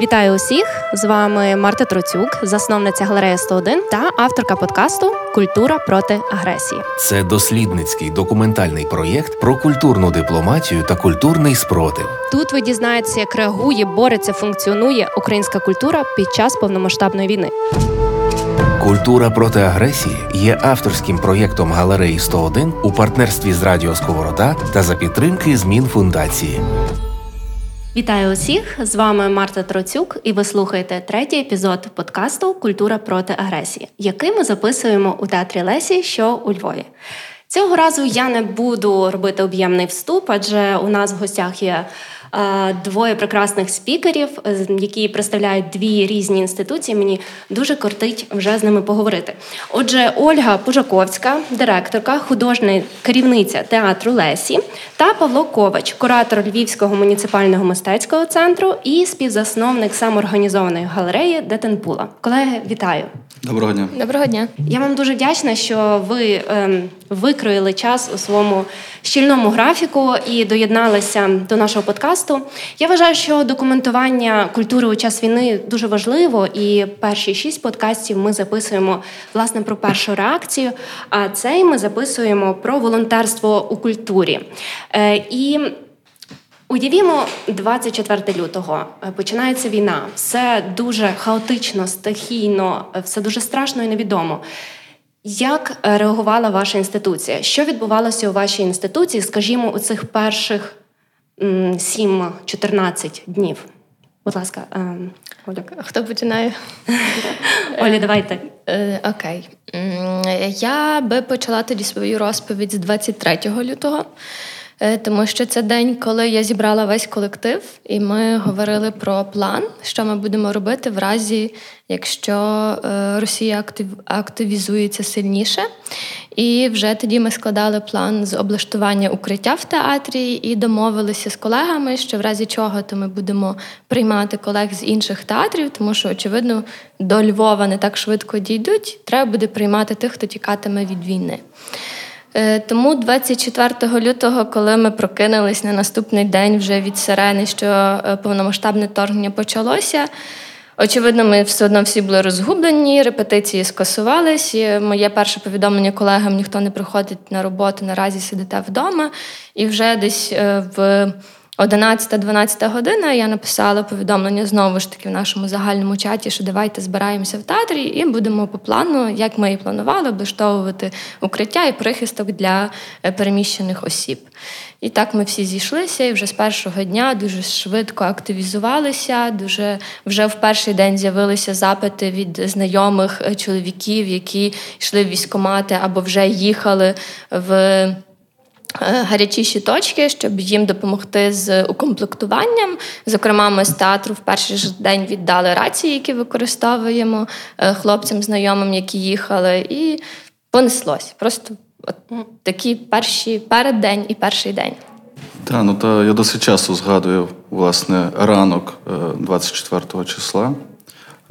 Вітаю усіх! З вами Марта Троцюк, засновниця галереї 101 та авторка подкасту Культура проти агресії. Це дослідницький документальний проєкт про культурну дипломатію та культурний спротив. Тут ви дізнаєтеся, як реагує, бореться, функціонує українська культура під час повномасштабної війни. Культура проти агресії є авторським проєктом галереї 101 у партнерстві з Радіо Сковорода та за підтримки змін фундації. Вітаю усіх! З вами Марта Троцюк, і ви слухаєте третій епізод подкасту Культура проти агресії, який ми записуємо у театрі Лесі, що у Львові. Цього разу я не буду робити об'ємний вступ, адже у нас в гостях є двоє прекрасних спікерів, які представляють дві різні інституції. Мені дуже кортить вже з ними поговорити. Отже, Ольга Пужаковська, директорка, художня керівниця театру Лесі, та Павло Ковач, куратор Львівського муніципального мистецького центру і співзасновник самоорганізованої галереї Детенпула. Колеги, вітаю! Доброго дня. Доброго дня. Я вам дуже вдячна, що ви ем, викроїли час у своєму щільному графіку і доєдналися до нашого подкасту. Я вважаю, що документування культури у час війни дуже важливо, і перші шість подкастів ми записуємо власне про першу реакцію. А цей ми записуємо про волонтерство у культурі. Е, і Уявімо, 24 лютого е, починається війна. Все дуже хаотично, стихійно, е, все дуже страшно і невідомо. Як реагувала ваша інституція? Що відбувалося у вашій інституції, скажімо, у цих перших 7-14 днів? Будь ласка, Оля. Хто починає? Оля, давайте. Окей. Я би почала тоді свою розповідь з 23 лютого. Е, тому що це день, коли я зібрала весь колектив, і ми говорили про план, що ми будемо робити в разі, якщо е, Росія активізується сильніше. І вже тоді ми складали план з облаштування укриття в театрі і домовилися з колегами, що в разі чого то ми будемо приймати колег з інших театрів, тому що, очевидно, до Львова не так швидко дійдуть. Треба буде приймати тих, хто тікатиме від війни. Е, тому 24 лютого, коли ми прокинулись на наступний день вже від сирени, що е, повномасштабне торгнення почалося. Очевидно, ми все одно всі були розгублені, репетиції скасувались. Моє перше повідомлення колегам ніхто не приходить на роботу, наразі сидите вдома. І вже десь е, в 11-12 година я написала повідомлення знову ж таки в нашому загальному чаті, що давайте збираємося в театрі і будемо по плану, як ми і планували, облаштовувати укриття і прихисток для е, переміщених осіб. І так ми всі зійшлися, і вже з першого дня дуже швидко активізувалися. Дуже вже в перший день з'явилися запити від знайомих е, чоловіків, які йшли в військомати або вже їхали в. Гарячіші точки, щоб їм допомогти з укомплектуванням. Зокрема, ми з театру в перший ж день віддали рації, які використовуємо е, хлопцям, знайомим, які їхали, і понеслось. Просто от такі перші переддень і перший день. Так, ну та я досить часто згадую власне ранок 24 е, числа.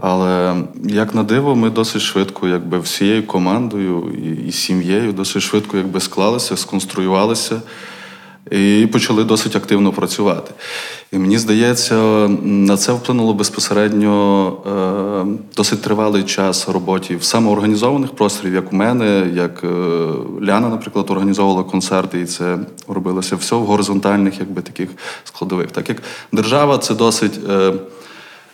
Але як на диво, ми досить швидко, якби всією командою і, і сім'єю, досить швидко якби склалися, сконструювалися і почали досить активно працювати. І мені здається, на це вплинуло безпосередньо е, досить тривалий час роботі в самоорганізованих просторів, як у мене, як е, Ляна, наприклад, організовувала концерти, і це робилося все в горизонтальних, якби таких складових. Так як держава, це досить. Е,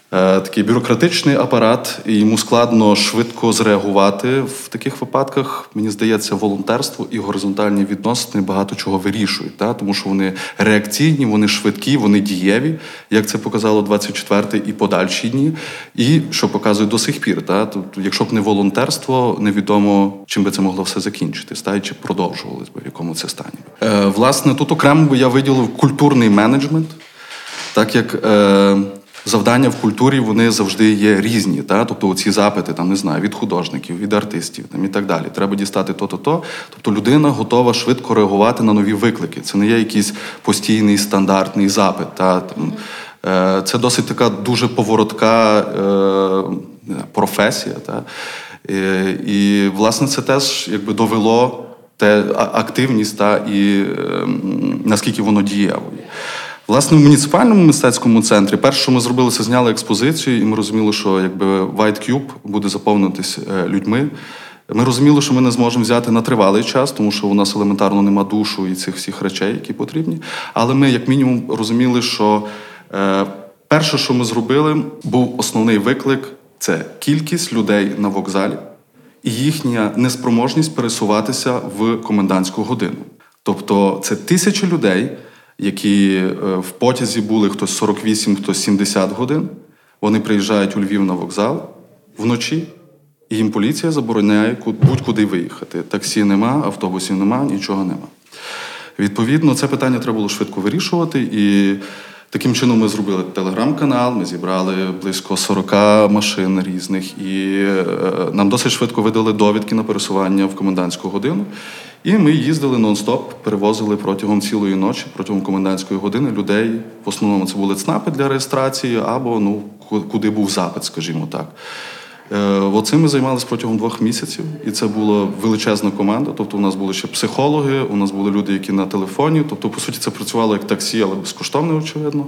такий бюрократичний апарат, і йому складно швидко зреагувати в таких випадках. Мені здається, волонтерство і горизонтальні відносини багато чого вирішують, та? тому що вони реакційні, вони швидкі, вони дієві, як це показало 24-й і подальші дні, і що показує до сих пір. Та? Тобто, якщо б не волонтерство, невідомо чим би це могло все закінчитись, та? і чи продовжувалось би в якому це стані. Е, Власне, тут окремо я виділив культурний менеджмент, так як. Е, завдання в культурі вони завжди є різні. Та? Тобто ці запити, там не знаю, від художників, від артистів там, і так далі. Треба дістати то-то. то Тобто людина готова швидко реагувати на нові виклики. Це не є якийсь постійний стандартний запит. Та? Там, е, Це досить така дуже поворотка е, професія. Та? І, і, власне, це теж якби довело те активність та і е, наскільки воно дієво. Власне, в муніципальному мистецькому центрі перше, що ми зробили, це зняли експозицію, і ми розуміли, що якби White Cube буде заповнитись е, людьми. Ми розуміли, що ми не зможемо взяти на тривалий час, тому що у нас елементарно нема душу і цих всіх речей, які потрібні. Але ми, як мінімум, розуміли, що е, перше, що ми зробили, був основний виклик це кількість людей на вокзалі і їхня неспроможність пересуватися в комендантську годину. Тобто це тисячі людей, які е, в потязі були хтось 48, хтось 70 годин. Вони приїжджають у Львів на вокзал вночі, і їм поліція забороняє будь-куди виїхати. Таксі нема, автобусів нема, нічого нема. Відповідно, це питання треба було швидко вирішувати. І таким чином ми зробили телеграм-канал, ми зібрали близько 40 машин різних, і е, нам досить швидко видали довідки на пересування в комендантську годину. І ми їздили нон-стоп, перевозили протягом цілої ночі, протягом комендантської години людей. В основному це були ЦНАПи для реєстрації, або ну куди був запит, скажімо так. Е, оцим ми займалися протягом двох місяців, і це була величезна команда. Тобто, у нас були ще психологи, у нас були люди, які на телефоні. Тобто, по суті, це працювало як таксі, але безкоштовно, очевидно.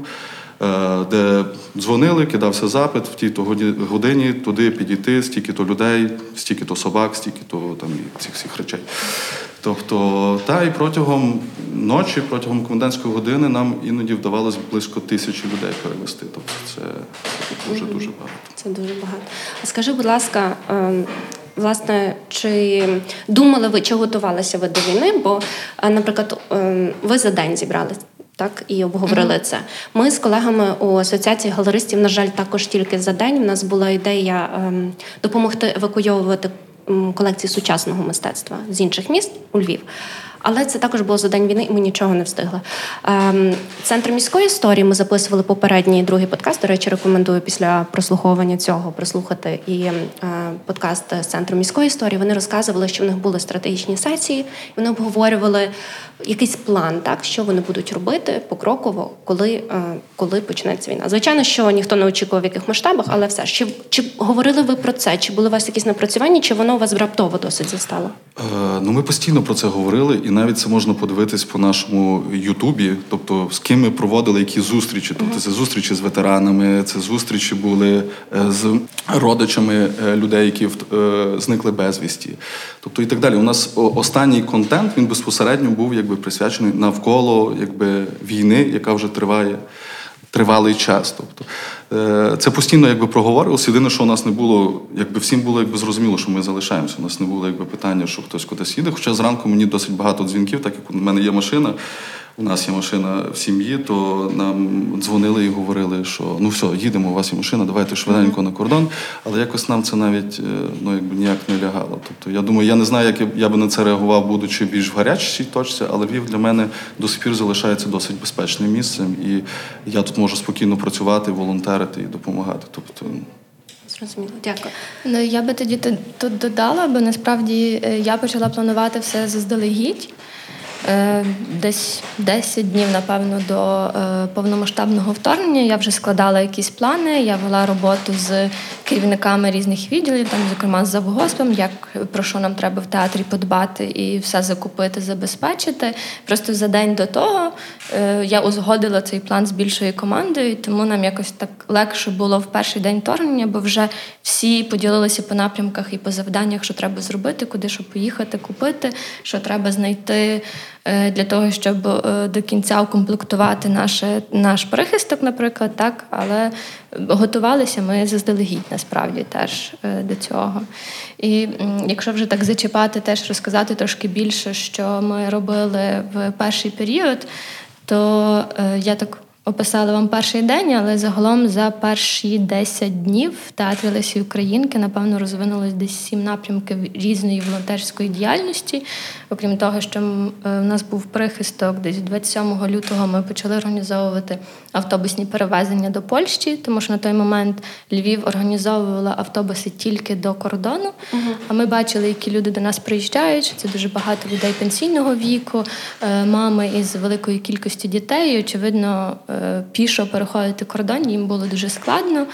Е, де дзвонили, кидався запит в тій то годині туди підійти, стільки то людей, стільки то собак, стільки то там і цих всіх речей. Тобто, та і протягом ночі, протягом комендантської години нам іноді вдавалося близько тисячі людей перевести. Тобто, це, це дуже дуже багато. Це дуже багато. А скажи, будь ласка. Ем, власне, чи думали ви, чи готувалися ви до війни? Бо, е, наприклад, ем, ви за день зібрали так і обговорили mm-hmm. це. Ми з колегами у асоціації галеристів, на жаль, також тільки за день. У нас була ідея ем, допомогти евакуйовувати колекції сучасного мистецтва з інших міст у Львів. Але це також було за день війни, і ми нічого не встигли. Ем, Центр міської історії ми записували попередній і другий подкаст. До речі, рекомендую після прослуховування цього прослухати і е, подкаст з центру міської історії. Вони розказували, що в них були стратегічні сесії. Вони обговорювали якийсь план, так що вони будуть робити покроково, коли е, коли почнеться війна. Звичайно, що ніхто не очікував в яких масштабах, але все ж чи, чи говорили ви про це? Чи були у вас якісь напрацювання, чи воно у вас раптово досить застало? Е, ну ми постійно про це говорили. І навіть це можна подивитись по нашому Ютубі, тобто з ким ми проводили які зустрічі. Тобто це зустрічі з ветеранами, це зустрічі були е, з родичами е, людей, які е, зникли безвісті. Тобто і так далі. У нас останній контент він безпосередньо був якби присвячений навколо якби війни, яка вже триває тривалий час. Тобто е, це постійно якби проговорилось. Єдине, що у нас не було, якби всім було якби зрозуміло, що ми залишаємося. У нас не було якби питання, що хтось кудись їде. Хоча зранку мені досить багато дзвінків, так як у мене є машина у нас є машина в сім'ї, то нам дзвонили і говорили, що ну все, їдемо, у вас є машина, давайте швиденько на кордон. Але якось нам це навіть е, ну якби ніяк не лягало. Тобто я думаю, я не знаю, як я би на це реагував, будучи більш в гарячій точці, але Львів для мене до сих пір залишається досить безпечним місцем, і я тут можу спокійно працювати, волонтерити і допомагати. Тобто. Зрозуміло, дякую. Ну я би тоді тут додала, бо насправді е, я почала планувати все заздалегідь. Е, десь 10 днів, напевно, до е, повномасштабного вторгнення я вже складала якісь плани. Я вела роботу з керівниками різних відділів, там, зокрема з завгоспом, як про що нам треба в театрі подбати і все закупити, забезпечити. Просто за день до того е, я узгодила цей план з більшою командою, тому нам якось так легше було в перший день вторгнення, бо вже всі поділилися по напрямках і по завданнях, що треба зробити, куди що поїхати, купити, що треба знайти. Е, для того, щоб е, до кінця укомплектувати наше, наш прихисток, наприклад, так, але готувалися ми заздалегідь насправді теж е, до цього. І якщо вже так зачіпати, теж розказати трошки більше, що ми робили в перший період, то я так описала вам перший день, але загалом за перші 10 днів в театрі Лесі Українки, напевно, розвинулось десь сім напрямків різної волонтерської діяльності. Окрім того, що в е, нас був прихисток, десь 27 лютого ми почали організовувати автобусні перевезення до Польщі, тому що на той момент Львів організовувала автобуси тільки до кордону. Угу. А ми бачили, які люди до нас приїжджають. Це дуже багато людей пенсійного віку, е, мами із великою кількістю дітей. І, Очевидно, пішо переходити кордон їм було дуже складно.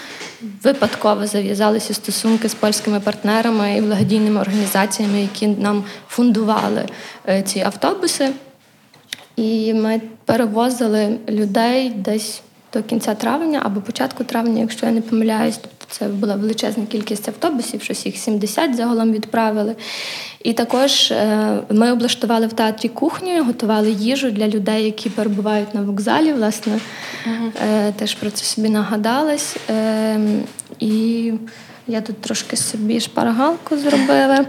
Випадково зав'язалися стосунки з польськими партнерами і благодійними організаціями, які нам фундували е, ці автобуси. І ми перевозили людей десь до кінця травня або початку травня, якщо я не помиляюсь. Це була величезна кількість автобусів, щось їх 70 загалом відправили. І також е, ми облаштували в театрі кухню, готували їжу для людей, які перебувають на вокзалі. Власне, uh-huh. теж про це собі нагадалась. Ем, і я тут трошки собі шпаргалку зробила.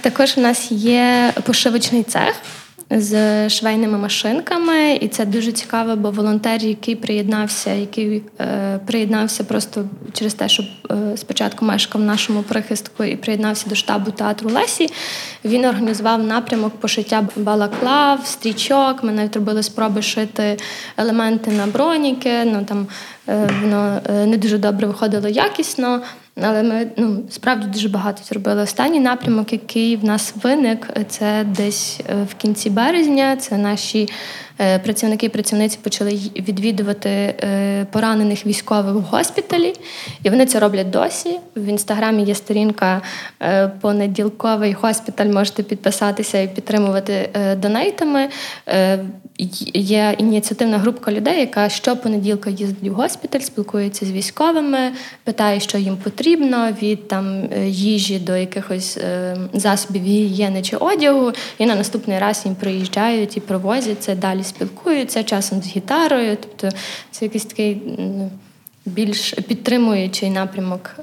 Також у нас є пошивочний цех з швейними машинками, і це дуже цікаво, бо волонтер, який приєднався, який е, приєднався просто через те, що е, спочатку мешкав в нашому прихистку і приєднався до штабу театру Лесі. Він організував напрямок пошиття балаклав, стрічок. Ми навіть робили спроби шити елементи на броніки. Ну там е, воно е, не дуже добре виходило якісно. Але ми ну справді дуже багато зробили. Останній напрямок, який в нас виник, це десь е, в кінці березня. Це наші Е, працівники і працівниці почали відвідувати е, поранених військових в госпіталі, і вони це роблять досі. В інстаграмі є сторінка понеділковий госпіталь. Можете підписатися і підтримувати донейтами. Є ініціативна група людей, яка щопонеділка їздить в госпіталь, спілкується з військовими, питає, що їм потрібно, від там їжі до якихось засобів гігієни чи одягу. І на наступний раз їм приїжджають і провозять це далі спілкуються часом з гітарою. Тобто це якийсь такий більш підтримуючий напрямок.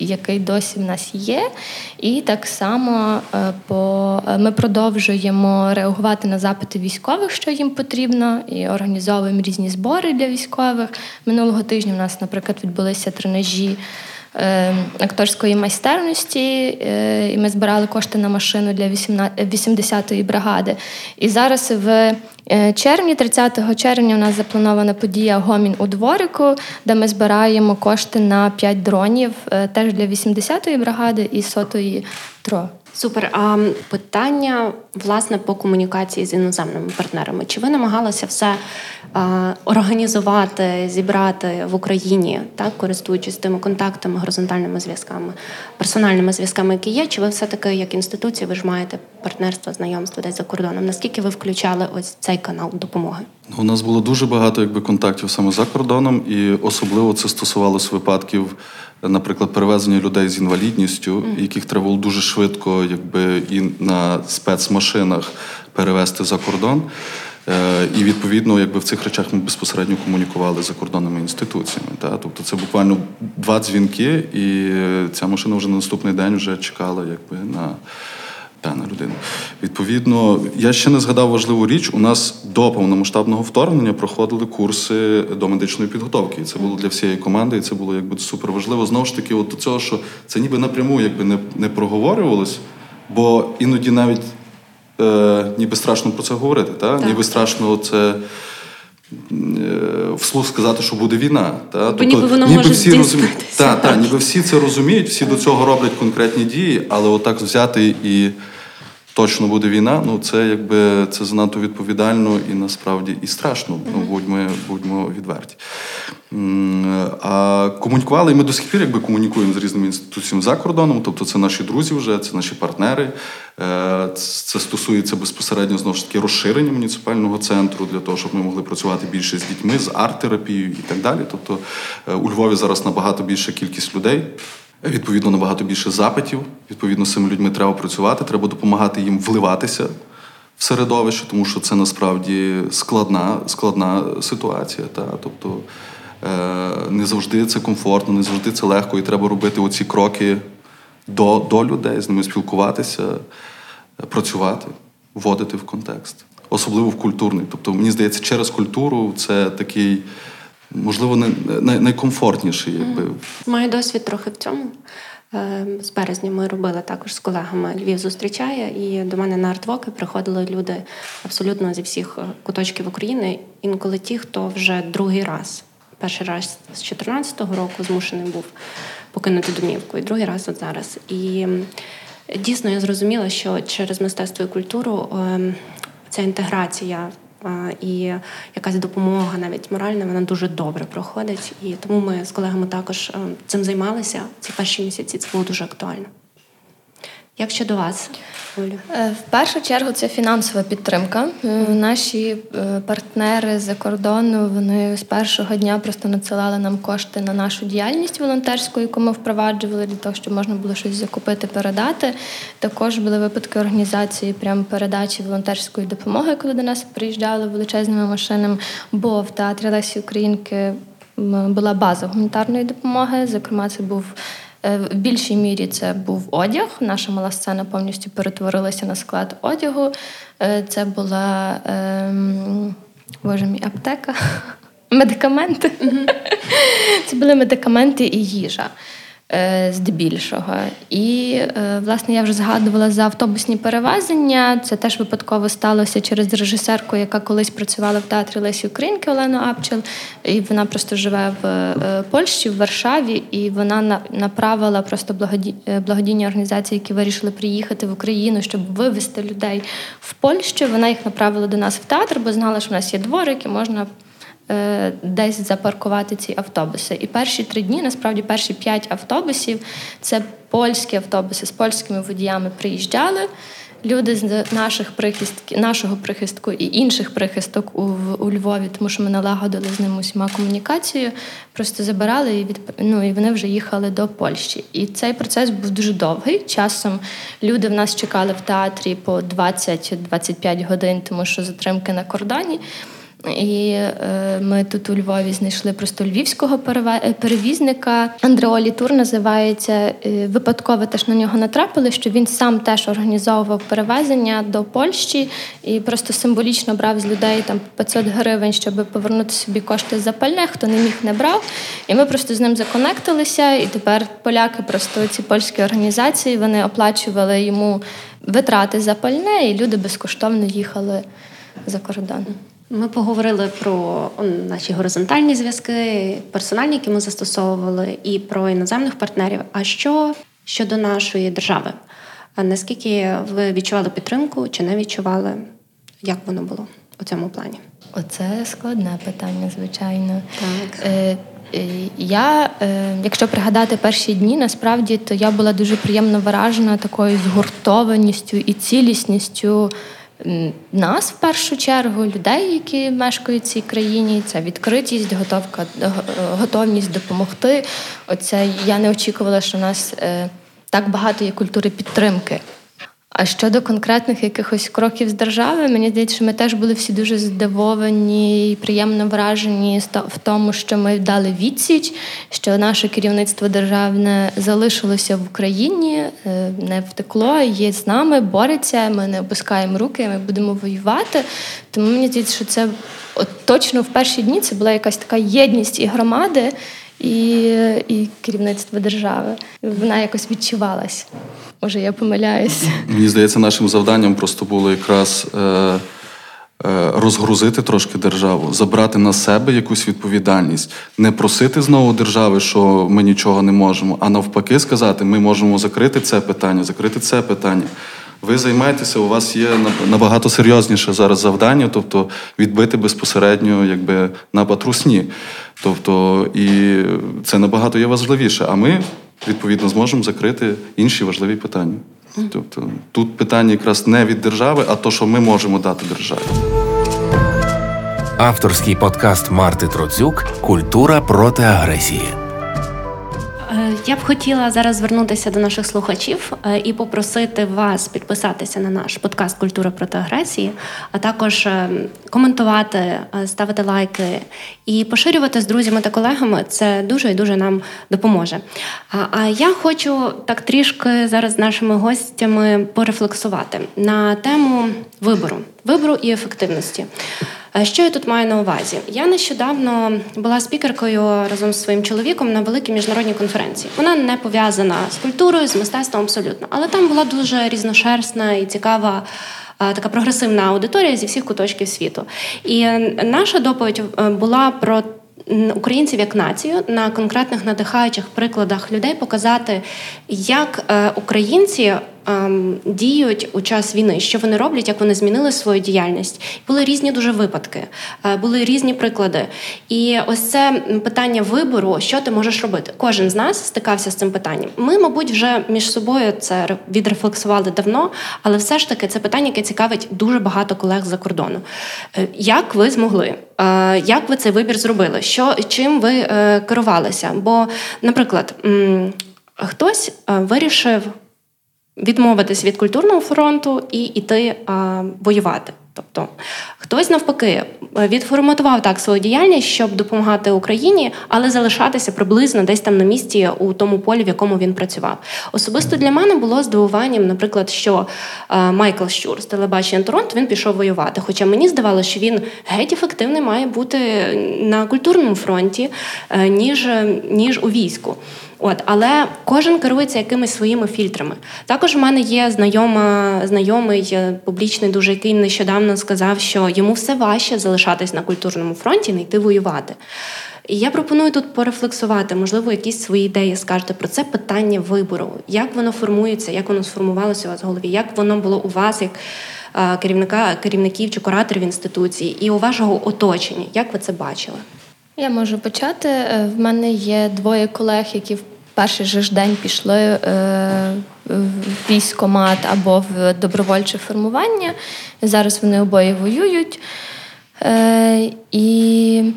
Е, який досі в нас є, і так само е, по ми продовжуємо реагувати на запити військових, що їм потрібно, і організовуємо різні збори для військових. Минулого тижня у нас, наприклад, відбулися тренажі Е, акторської майстерності, е, і ми збирали кошти на машину для 80-ї бригади. І зараз в е, червні, 30 червня, у нас запланована подія Гомін у дворику, де ми збираємо кошти на 5 дронів теж для 80-ї бригади і сотої ТРО. Супер. А питання власне по комунікації з іноземними партнерами. Чи ви намагалися все а, організувати, зібрати в Україні, так користуючись тими контактами, горизонтальними зв'язками, персональними зв'язками, які є? Чи ви все таки як інституція, ви ж маєте партнерство, знайомство десь за кордоном? Наскільки ви включали ось цей канал допомоги? У нас було дуже багато якби контактів саме за кордоном, і особливо це стосувалося випадків наприклад, перевезення людей з інвалідністю, яких треба було дуже швидко, якби і на спецмашинах перевезти за кордон. Е, і відповідно, якби в цих речах ми безпосередньо комунікували з закордонними інституціями. Та? Тобто це буквально два дзвінки, і ця машина вже на наступний день вже чекала якби на певна людина. Відповідно, я ще не згадав важливу річ. У нас до повномасштабного вторгнення проходили курси до медичної підготовки. І це було для всієї команди, і це було якби супер важливо. Знову ж таки, от до цього, що це ніби напряму якби не не проговорювалось, бо іноді навіть е, ніби страшно про це говорити. Та? Так. Ніби страшно це. Е, вслух сказати, що буде війна, та? Тобто, ніби воно ніби може всі розуміють, та, та, ніби всі це розуміють, всі до цього роблять конкретні дії, але отак взяти і точно буде війна, ну це якби це занадто відповідально і насправді і страшно. Ну будьмо будьмо відверті. А комунікували, і ми до сих пір якби комунікуємо з різними інституціями за кордоном, тобто це наші друзі, вже це наші партнери. Е, це стосується безпосередньо знову ж таки розширення муніципального центру для того, щоб ми могли працювати більше з дітьми, з арт-терапією і так далі. Тобто е, у Львові зараз набагато більша кількість людей. Відповідно, набагато більше запитів. Відповідно, з цими людьми треба працювати, треба допомагати їм вливатися в середовище, тому що це насправді складна складна ситуація. Та? Тобто е, не завжди це комфортно, не завжди це легко, і треба робити оці кроки до, до людей, з ними спілкуватися, працювати, вводити в контекст, особливо в культурний. Тобто, мені здається, через культуру це такий можливо, не, не, найкомфортніший. Якби. Маю досвід трохи в цьому. Е, з березня ми робили також з колегами Львів зустрічає, і до мене на артвоки приходили люди абсолютно зі всіх е, куточків України. Інколи ті, хто вже другий раз, перший раз з 2014 року змушений був покинути домівку, і другий раз от зараз. І дійсно я зрозуміла, що через мистецтво і культуру ем, ця інтеграція і якась допомога, навіть моральна, вона дуже добре проходить. І тому ми з колегами також е, цим займалися ці перші місяці. Це було дуже актуально. Як щодо вас? Е, в першу чергу це фінансова підтримка. Е, наші е, партнери за кордону вони з першого дня просто надсилали нам кошти на нашу діяльність волонтерську, яку ми впроваджували для того, щоб можна було щось закупити, передати. Також були випадки організації прямо передачі волонтерської допомоги, коли до нас приїжджали величезними машинами. Бо в театрі Лесі Українки була база гуманітарної допомоги. Зокрема, це був. Е, в більшій мірі це був одяг. Наша мала сцена повністю перетворилася на склад одягу. Е, це була ем, боже мій аптека, медикаменти. Це були медикаменти і їжа. Е, здебільшого. І, е, власне, я вже згадувала за автобусні перевезення. Це теж випадково сталося через режисерку, яка колись працювала в театрі Лесі Українки Олену Апчел. І вона просто живе в е, Польщі, в Варшаві, і вона направила просто благодійні організації, які вирішили приїхати в Україну, щоб вивезти людей в Польщу. Вона їх направила до нас в театр, бо знала, що в нас є дворик і можна. Е, десь запаркувати ці автобуси. І перші три дні, насправді, перші п'ять автобусів це польські автобуси з польськими водіями приїжджали. Люди з наших прихистків, нашого прихистку і інших прихисток у, у Львові, тому що ми налагодили з ними усіма комунікацію, просто забирали і від ну, і вони вже їхали до Польщі. І цей процес був дуже довгий. Часом люди в нас чекали в театрі по 20-25 годин, тому що затримки на кордоні. І е, ми тут у Львові знайшли просто львівського е, перевізника. Андреолі Тур називається. Е, випадково теж на нього натрапили, що він сам теж організовував перевезення до Польщі і просто символічно брав з людей там 500 гривень, щоб повернути собі кошти за пальне, хто не міг не брав. І ми просто з ним законектилися. І тепер поляки, просто ці польські організації, вони оплачували йому витрати за пальне, і люди безкоштовно їхали за кордон. Ми поговорили про наші горизонтальні зв'язки, персональні, які ми застосовували, і про іноземних партнерів. А що щодо нашої держави? А наскільки ви відчували підтримку чи не відчували? Як воно було у цьому плані? Оце складне питання, звичайно. Так. Е, е, я, е, якщо пригадати перші дні, насправді то я була дуже приємно вражена такою згуртованістю і цілісністю нас в першу чергу, людей, які мешкають в цій країні, це відкритість, готовка, готовність допомогти. Оце я не очікувала, що в нас е, так багато є культури підтримки. А щодо конкретних якихось кроків з держави, мені здається, що ми теж були всі дуже здивовані і приємно вражені в тому, що ми дали відсіч, що наше керівництво державне залишилося в Україні, е, не втекло, є з нами, бореться. Ми не опускаємо руки, ми будемо воювати. Тому мені здається, що це от точно в перші дні це була якась така єдність і громади і і керівництво держави. Вона якось відчувалась. Може, я помиляюсь. Мені здається, нашим завданням просто було якраз. Е, е, Розгрузити трошки державу, забрати на себе якусь відповідальність, не просити знову держави, що ми нічого не можемо, а навпаки, сказати, ми можемо закрити це питання, закрити це питання. Ви займаєтеся, у вас є набагато серйозніше зараз завдання, тобто відбити безпосередньо якби на патрусні. Тобто, і це набагато є важливіше. А ми відповідно зможемо закрити інші важливі питання. Тобто тут питання якраз не від держави, а то, що ми можемо дати державі. Авторський подкаст Марти Троцюк Культура проти агресії. Я б хотіла зараз звернутися до наших слухачів е, і попросити вас підписатися на наш подкаст Культура проти агресії, а також е, коментувати, е, ставити лайки і поширювати з друзями та колегами. Це дуже і дуже нам допоможе. А я хочу так трішки зараз з нашими гостями порефлексувати на тему вибору, вибору і ефективності. Що я тут маю на увазі? Я нещодавно була спікеркою разом з своїм чоловіком на великій міжнародній конференції. Вона не пов'язана з культурою, з мистецтвом абсолютно, але там була дуже різношерстна і цікава. Така прогресивна аудиторія зі всіх куточків світу. І наша доповідь е, була про українців як націю на конкретних надихаючих прикладах людей показати, як е, українці ем, діють у час війни, що вони роблять, як вони змінили свою діяльність. Були різні дуже випадки, е, були різні приклади. І ось це питання вибору, що ти можеш робити. Кожен з нас стикався з цим питанням. Ми, мабуть, вже між собою це відрефлексували давно, але все ж таки це питання, яке цікавить дуже багато колег за кордону. Е, як ви змогли? Е, як ви цей вибір зробили? Що чим ви керувалися? Бо, наприклад, хтось вирішив відмовитись від культурного фронту і йти воювати. Тобто хтось навпаки відформатував так свою діяльність, щоб допомагати Україні, але залишатися приблизно десь там на місці у тому полі, в якому він працював. Особисто для мене було здивуванням, наприклад, що Майкл Щур з телебачення Торонто він пішов воювати. Хоча мені здавалося, що він геть ефективний має бути на культурному фронті, е, ніж, ніж у війську. От, Але кожен керується якимись своїми фільтрами. Також в мене є знайома, знайомий е, публічний, дуже який нещодавно сказав, що йому все важче залишатись на культурному фронті, не йти воювати. І я пропоную тут порефлексувати, можливо, якісь свої ідеї скажете про це питання вибору, як воно формується, як воно сформувалося у вас в голові, як воно було у вас, як е, керівника, керівників чи кураторів інституції, і у вашого оточення. Як ви це бачили? Я можу почати. Е, в мене є двоє колег, які в перший же ж день пішли е, в військомат або в добровольче формування. Зараз вони обоє воюють. Е, і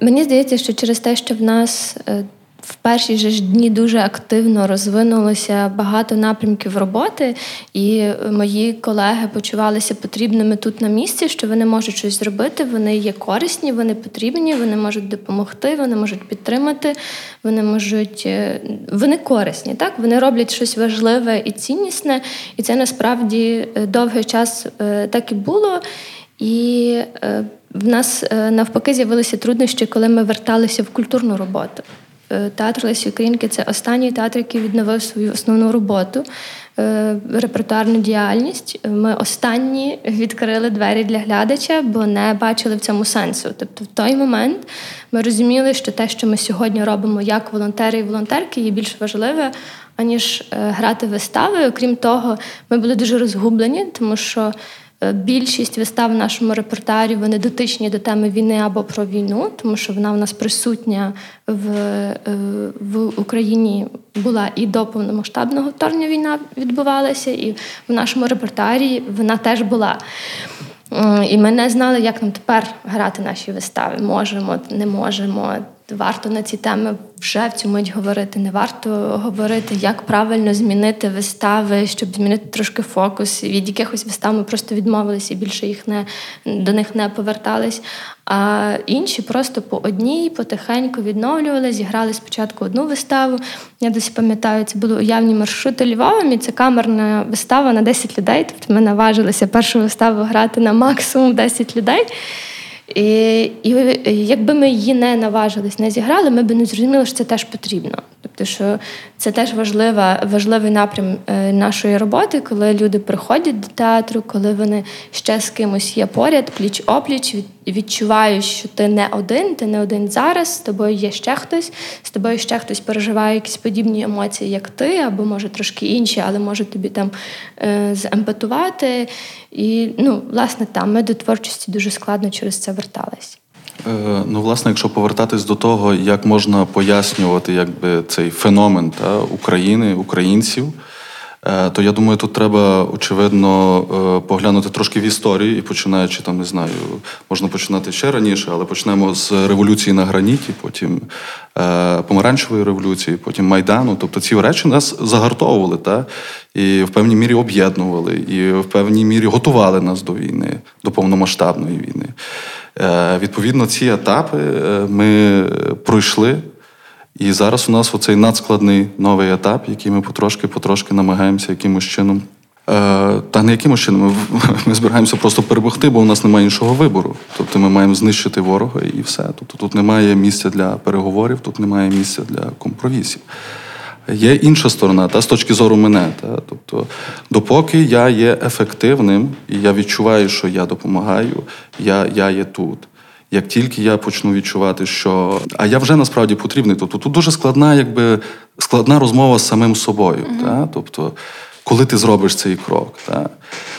мені здається, що через те, що в нас в перші ж дні дуже активно розвинулося багато напрямків роботи, і мої колеги почувалися потрібними тут на місці, що вони можуть щось зробити. Вони є корисні, вони потрібні, вони можуть допомогти, вони можуть підтримати, вони можуть е, вони корисні. Так вони роблять щось важливе і ціннісне, і це насправді е, довгий час е, так і було. І в нас навпаки з'явилися труднощі, коли ми верталися в культурну роботу. Е, театр Лесі Українки це останній театр, який відновив свою основну роботу, е, репертуарну діяльність. Ми останні відкрили двері для глядача, бо не бачили в цьому сенсу. Тобто, в той момент ми розуміли, що те, що ми сьогодні робимо як волонтери і волонтерки, є більш важливе. Аніж е, грати вистави. Окрім того, ми були дуже розгублені, тому що більшість вистав в нашому репертуарі вони дотичні до теми війни або про війну, тому що вона в нас присутня в е, в Україні була і до повномасштабного вторгнення війна відбувалася, і в нашому репертуарі вона теж була. І ми не знали, як нам тепер грати наші вистави. Можемо, не можемо варто на ці теми вже в цю мить говорити. Не варто говорити, як правильно змінити вистави, щоб змінити трошки фокус. Від якихось вистав ми просто відмовилися і більше їх не до них не повертались. А інші просто по одній потихеньку відновлювали, зіграли спочатку одну виставу. Я досі пам'ятаю, це були уявні маршрути Львовом, і це камерна вистава на 10 людей. Тобто ми наважилися першу виставу грати на максимум 10 людей. І і якби ми її не наважились, не зіграли, ми б не зрозуміли, що це теж потрібно. Тобто, що це теж важлива, важливий напрям е, нашої роботи, коли люди приходять до театру, коли вони ще з кимось є поряд, пліч опліч, відчувають, що ти не один, ти не один зараз, з тобою є ще хтось, з тобою ще хтось переживає якісь подібні емоції, як ти, або може трошки інші, але може тобі там е, заемпатувати. І ну, власне, там ми до творчості дуже складно через це вертались. Е, ну, власне, якщо повертатись до того, як можна пояснювати якби, цей феномен та, України, українців, то я думаю, тут треба очевидно е, поглянути трошки в історію і починаючи там, не знаю, можна починати ще раніше, але почнемо з революції на граніті, потім помаранчевої революції, потім Майдану. Тобто ці речі нас загартовували, та, і в певній мірі об'єднували, і в певній мірі готували нас до війни, до повномасштабної війни. Е, відповідно, ці етапи е, ми пройшли. І зараз у нас оцей надскладний новий етап, який ми потрошки-потрошки намагаємося якимось чином. Е, та не якимось чином ми, ми збираємося просто перемогти, бо у нас немає іншого вибору. Тобто ми маємо знищити ворога і все. Тобто тут немає місця для переговорів, тут немає місця для компромісів. Є інша сторона, та з точки зору мене. Та, Тобто, допоки я є ефективним і я відчуваю, що я допомагаю, я, я є тут. Як тільки я почну відчувати, що а я вже насправді потрібний, тобто тут дуже складна, якби складна розмова з самим собою. Mm-hmm. Та? Тобто, коли ти зробиш цей крок. Та?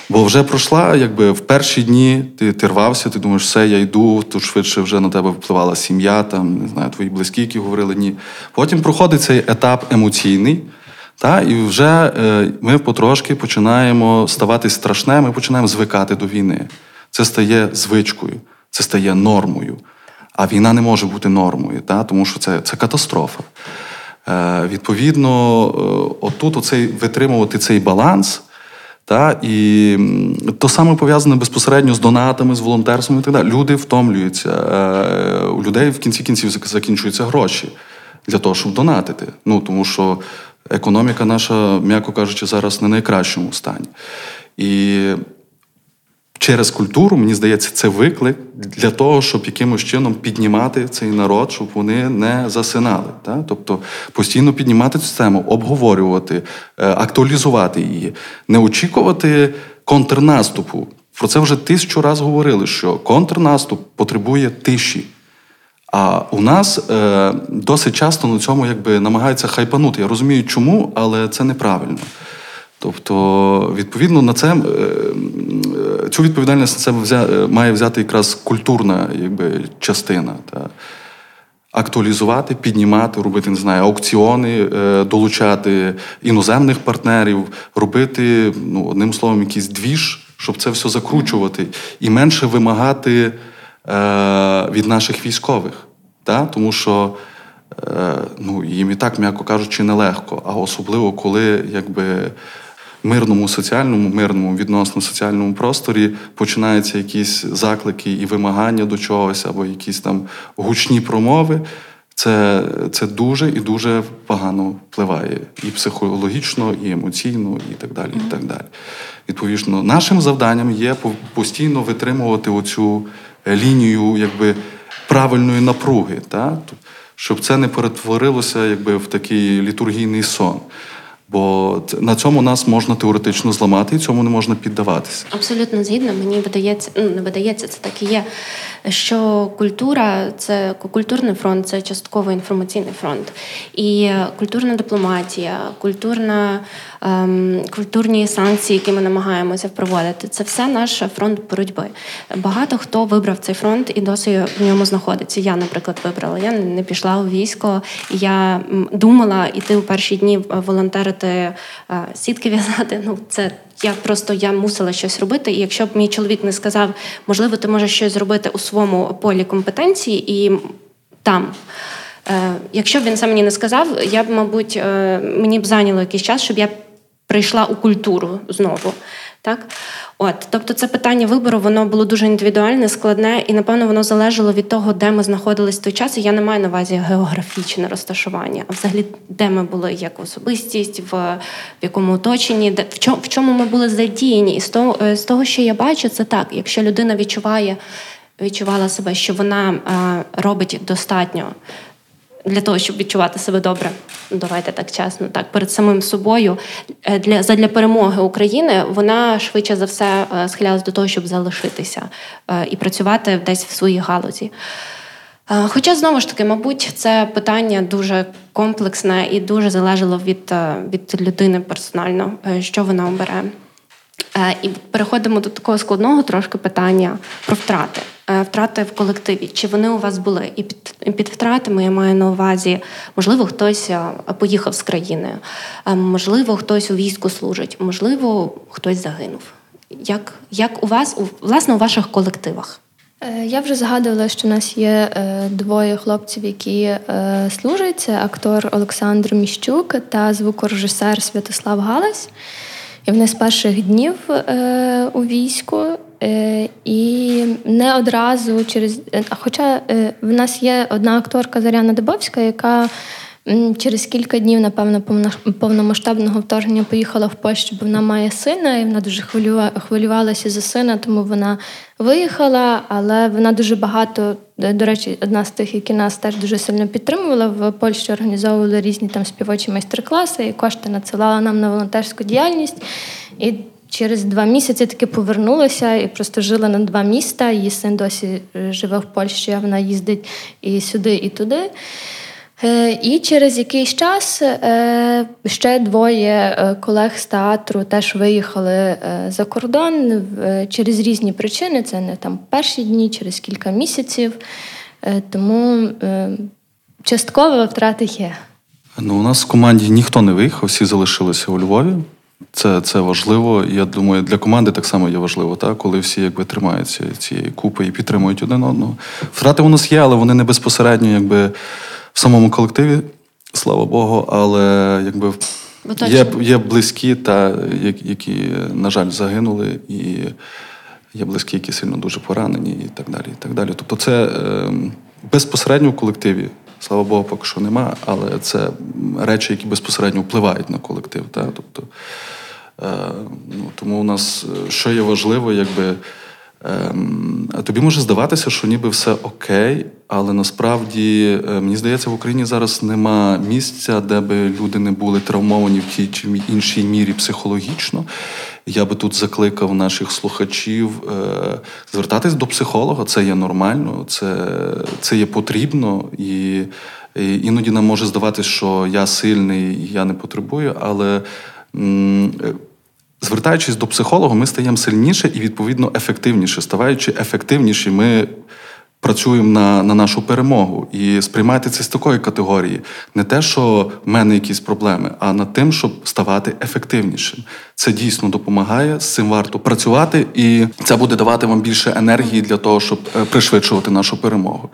Бо вже пройшла, якби в перші дні ти ти рвався, ти думаєш, все, я йду, тут швидше вже на тебе впливала сім'я, там, не знаю, твої близькі, які говорили ні. Потім проходить цей етап емоційний. Та, І вже е, ми потрошки починаємо ставати страшне, ми починаємо звикати до війни. Це стає звичкою, це стає нормою. А війна не може бути нормою, та, тому що це це катастрофа. Е, Відповідно, е, отут оцей, витримувати цей баланс. Та, І то саме пов'язане безпосередньо з донатами, з волонтерством і так далі. Люди втомлюються. Е, у людей в кінці кінців закінчуються гроші для того, щоб донатити. Ну, Тому що економіка наша, м'яко кажучи, зараз не найкращому стані. І через культуру, мені здається, це виклик для того, щоб якимось чином піднімати цей народ, щоб вони не засинали. Так? Тобто постійно піднімати цю тему, обговорювати, е, актуалізувати її, не очікувати контрнаступу. Про це вже тисячу разів говорили, що контрнаступ потребує тиші. А у нас е, досить часто на цьому якби намагаються хайпанути. Я розумію, чому, але це неправильно. Тобто, відповідно на це е, е, цю відповідальність на себе е, має взяти якраз культурна якби, частина. Та. Актуалізувати, піднімати, робити не знаю, аукціони, долучати іноземних партнерів, робити, ну, одним словом, якийсь двіж, щоб це все закручувати, і менше вимагати е, від наших військових. Та? Тому що е, ну, їм і так, м'яко кажучи, нелегко, а особливо коли якби мирному соціальному, мирному відносно соціальному просторі починаються якісь заклики і вимагання до чогось, або якісь там гучні промови. Це це дуже і дуже погано впливає і психологічно, і емоційно, і так далі. і так далі. Відповідно, нашим завданням є постійно витримувати оцю лінію якби, правильної напруги, та? щоб це не перетворилося якби, в такий літургійний сон. Бо на цьому нас можна теоретично зламати, і цьому не можна піддаватися. Абсолютно згідно. Мені видається, ну не видається, це так і є. Що культура це культурний фронт, це частково інформаційний фронт, і культурна дипломатія, культурна ем, культурні санкції, які ми намагаємося впроводити, це все наш фронт боротьби. Багато хто вибрав цей фронт і досі в ньому знаходиться. Я, наприклад, вибрала. Я не пішла у військо. Я думала іти у перші дні волонтерити, е, сітки в'язати. Ну це. Я просто я мусила щось робити, і якщо б мій чоловік не сказав, можливо, ти можеш щось зробити у своєму полі компетенції і там. Е, Якщо б він це мені не сказав, я б, мабуть, е, мені б зайняло якийсь час, щоб я прийшла у культуру знову. Так? От, Тобто це питання вибору, воно було дуже індивідуальне, складне, і, напевно, воно залежало від того, де ми знаходились в той час. І я не маю на увазі географічне розташування, а взагалі, де ми були як особистість, в, в якому оточенні, де, в, чому, в чому ми були задіяні. І з того, е, з того, що я бачу, це так. Якщо людина відчуває, відчувала себе, що вона а, робить достатньо для того, щоб відчувати себе добре, давайте так чесно, так перед самим собою е, для задля перемоги України вона швидше за все е, схилялась до того, щоб залишитися е, і працювати десь в своїй галузі. Хоча знову ж таки, мабуть, це питання дуже комплексне і дуже залежало від, від людини персонально, що вона обере. І переходимо до такого складного трошки питання про втрати. Е, втрати в колективі, чи вони у вас були? І під під втратами я маю на увазі, можливо, хтось е, поїхав з країни, е, можливо, хтось у війську служить, можливо, хтось загинув. Як як у вас, у, власне, у ваших колективах? Я вже згадувала, що у нас є двоє хлопців, які служать. Це актор Олександр Міщук та звукорежисер Святослав Галась. І вони з перших днів у війську і не одразу через. Е, хоча е, в нас є одна акторка Заряна Дебовська, яка через кілька днів, напевно, повномасштабного вторгнення поїхала в Польщу, бо вона має сина, і вона дуже хвилювалася за сина, тому вона виїхала, але вона дуже багато. До речі, одна з тих, які нас теж дуже сильно підтримувала. В Польщі організовували різні там співочі майстер-класи, і кошти надсилала нам на волонтерську діяльність. І через два місяці таки повернулася і просто жила на два міста. Її син досі живе в Польщі, а вона їздить і сюди, і туди. І через якийсь час ще двоє колег з театру теж виїхали за кордон через різні причини. Це не там перші дні, через кілька місяців. Тому частково втрати є. Ну, у нас в команді ніхто не виїхав, всі залишилися у Львові. Це це важливо. Я думаю, для команди так само є важливо, так? коли всі якби тримаються цієї купи і підтримують один одного. Втрати у нас є, але вони не безпосередньо якби, в самому колективі, слава Богу, але якби є є близькі, та, які, на жаль, загинули, і є близькі, які сильно дуже поранені, і так далі. І так далі. Тобто, це е, безпосередньо в колективі. Слава Богу, поки що нема, але це речі, які безпосередньо впливають на колектив. Та? Тобто, ну, Тому у нас, е, що є важливо, якби Ем, тобі може здаватися, що ніби все окей, але насправді е, мені здається, в Україні зараз нема місця, де би люди не були травмовані в тій чи іншій мірі психологічно. Я би тут закликав наших слухачів е, звертатись до психолога. Це є нормально, це це є потрібно, і, і іноді нам може здаватися, що я сильний, я не потребую, але. М- звертаючись до психолога, ми стаємо сильніше і, відповідно, ефективніше. Ставаючи ефективніші, ми працюємо на на нашу перемогу. І сприймати це з такої категорії. Не те, що в мене якісь проблеми, а над тим, щоб ставати ефективнішим. Це дійсно допомагає, з цим варто працювати, і це буде давати вам більше енергії для того, щоб е, пришвидшувати нашу перемогу.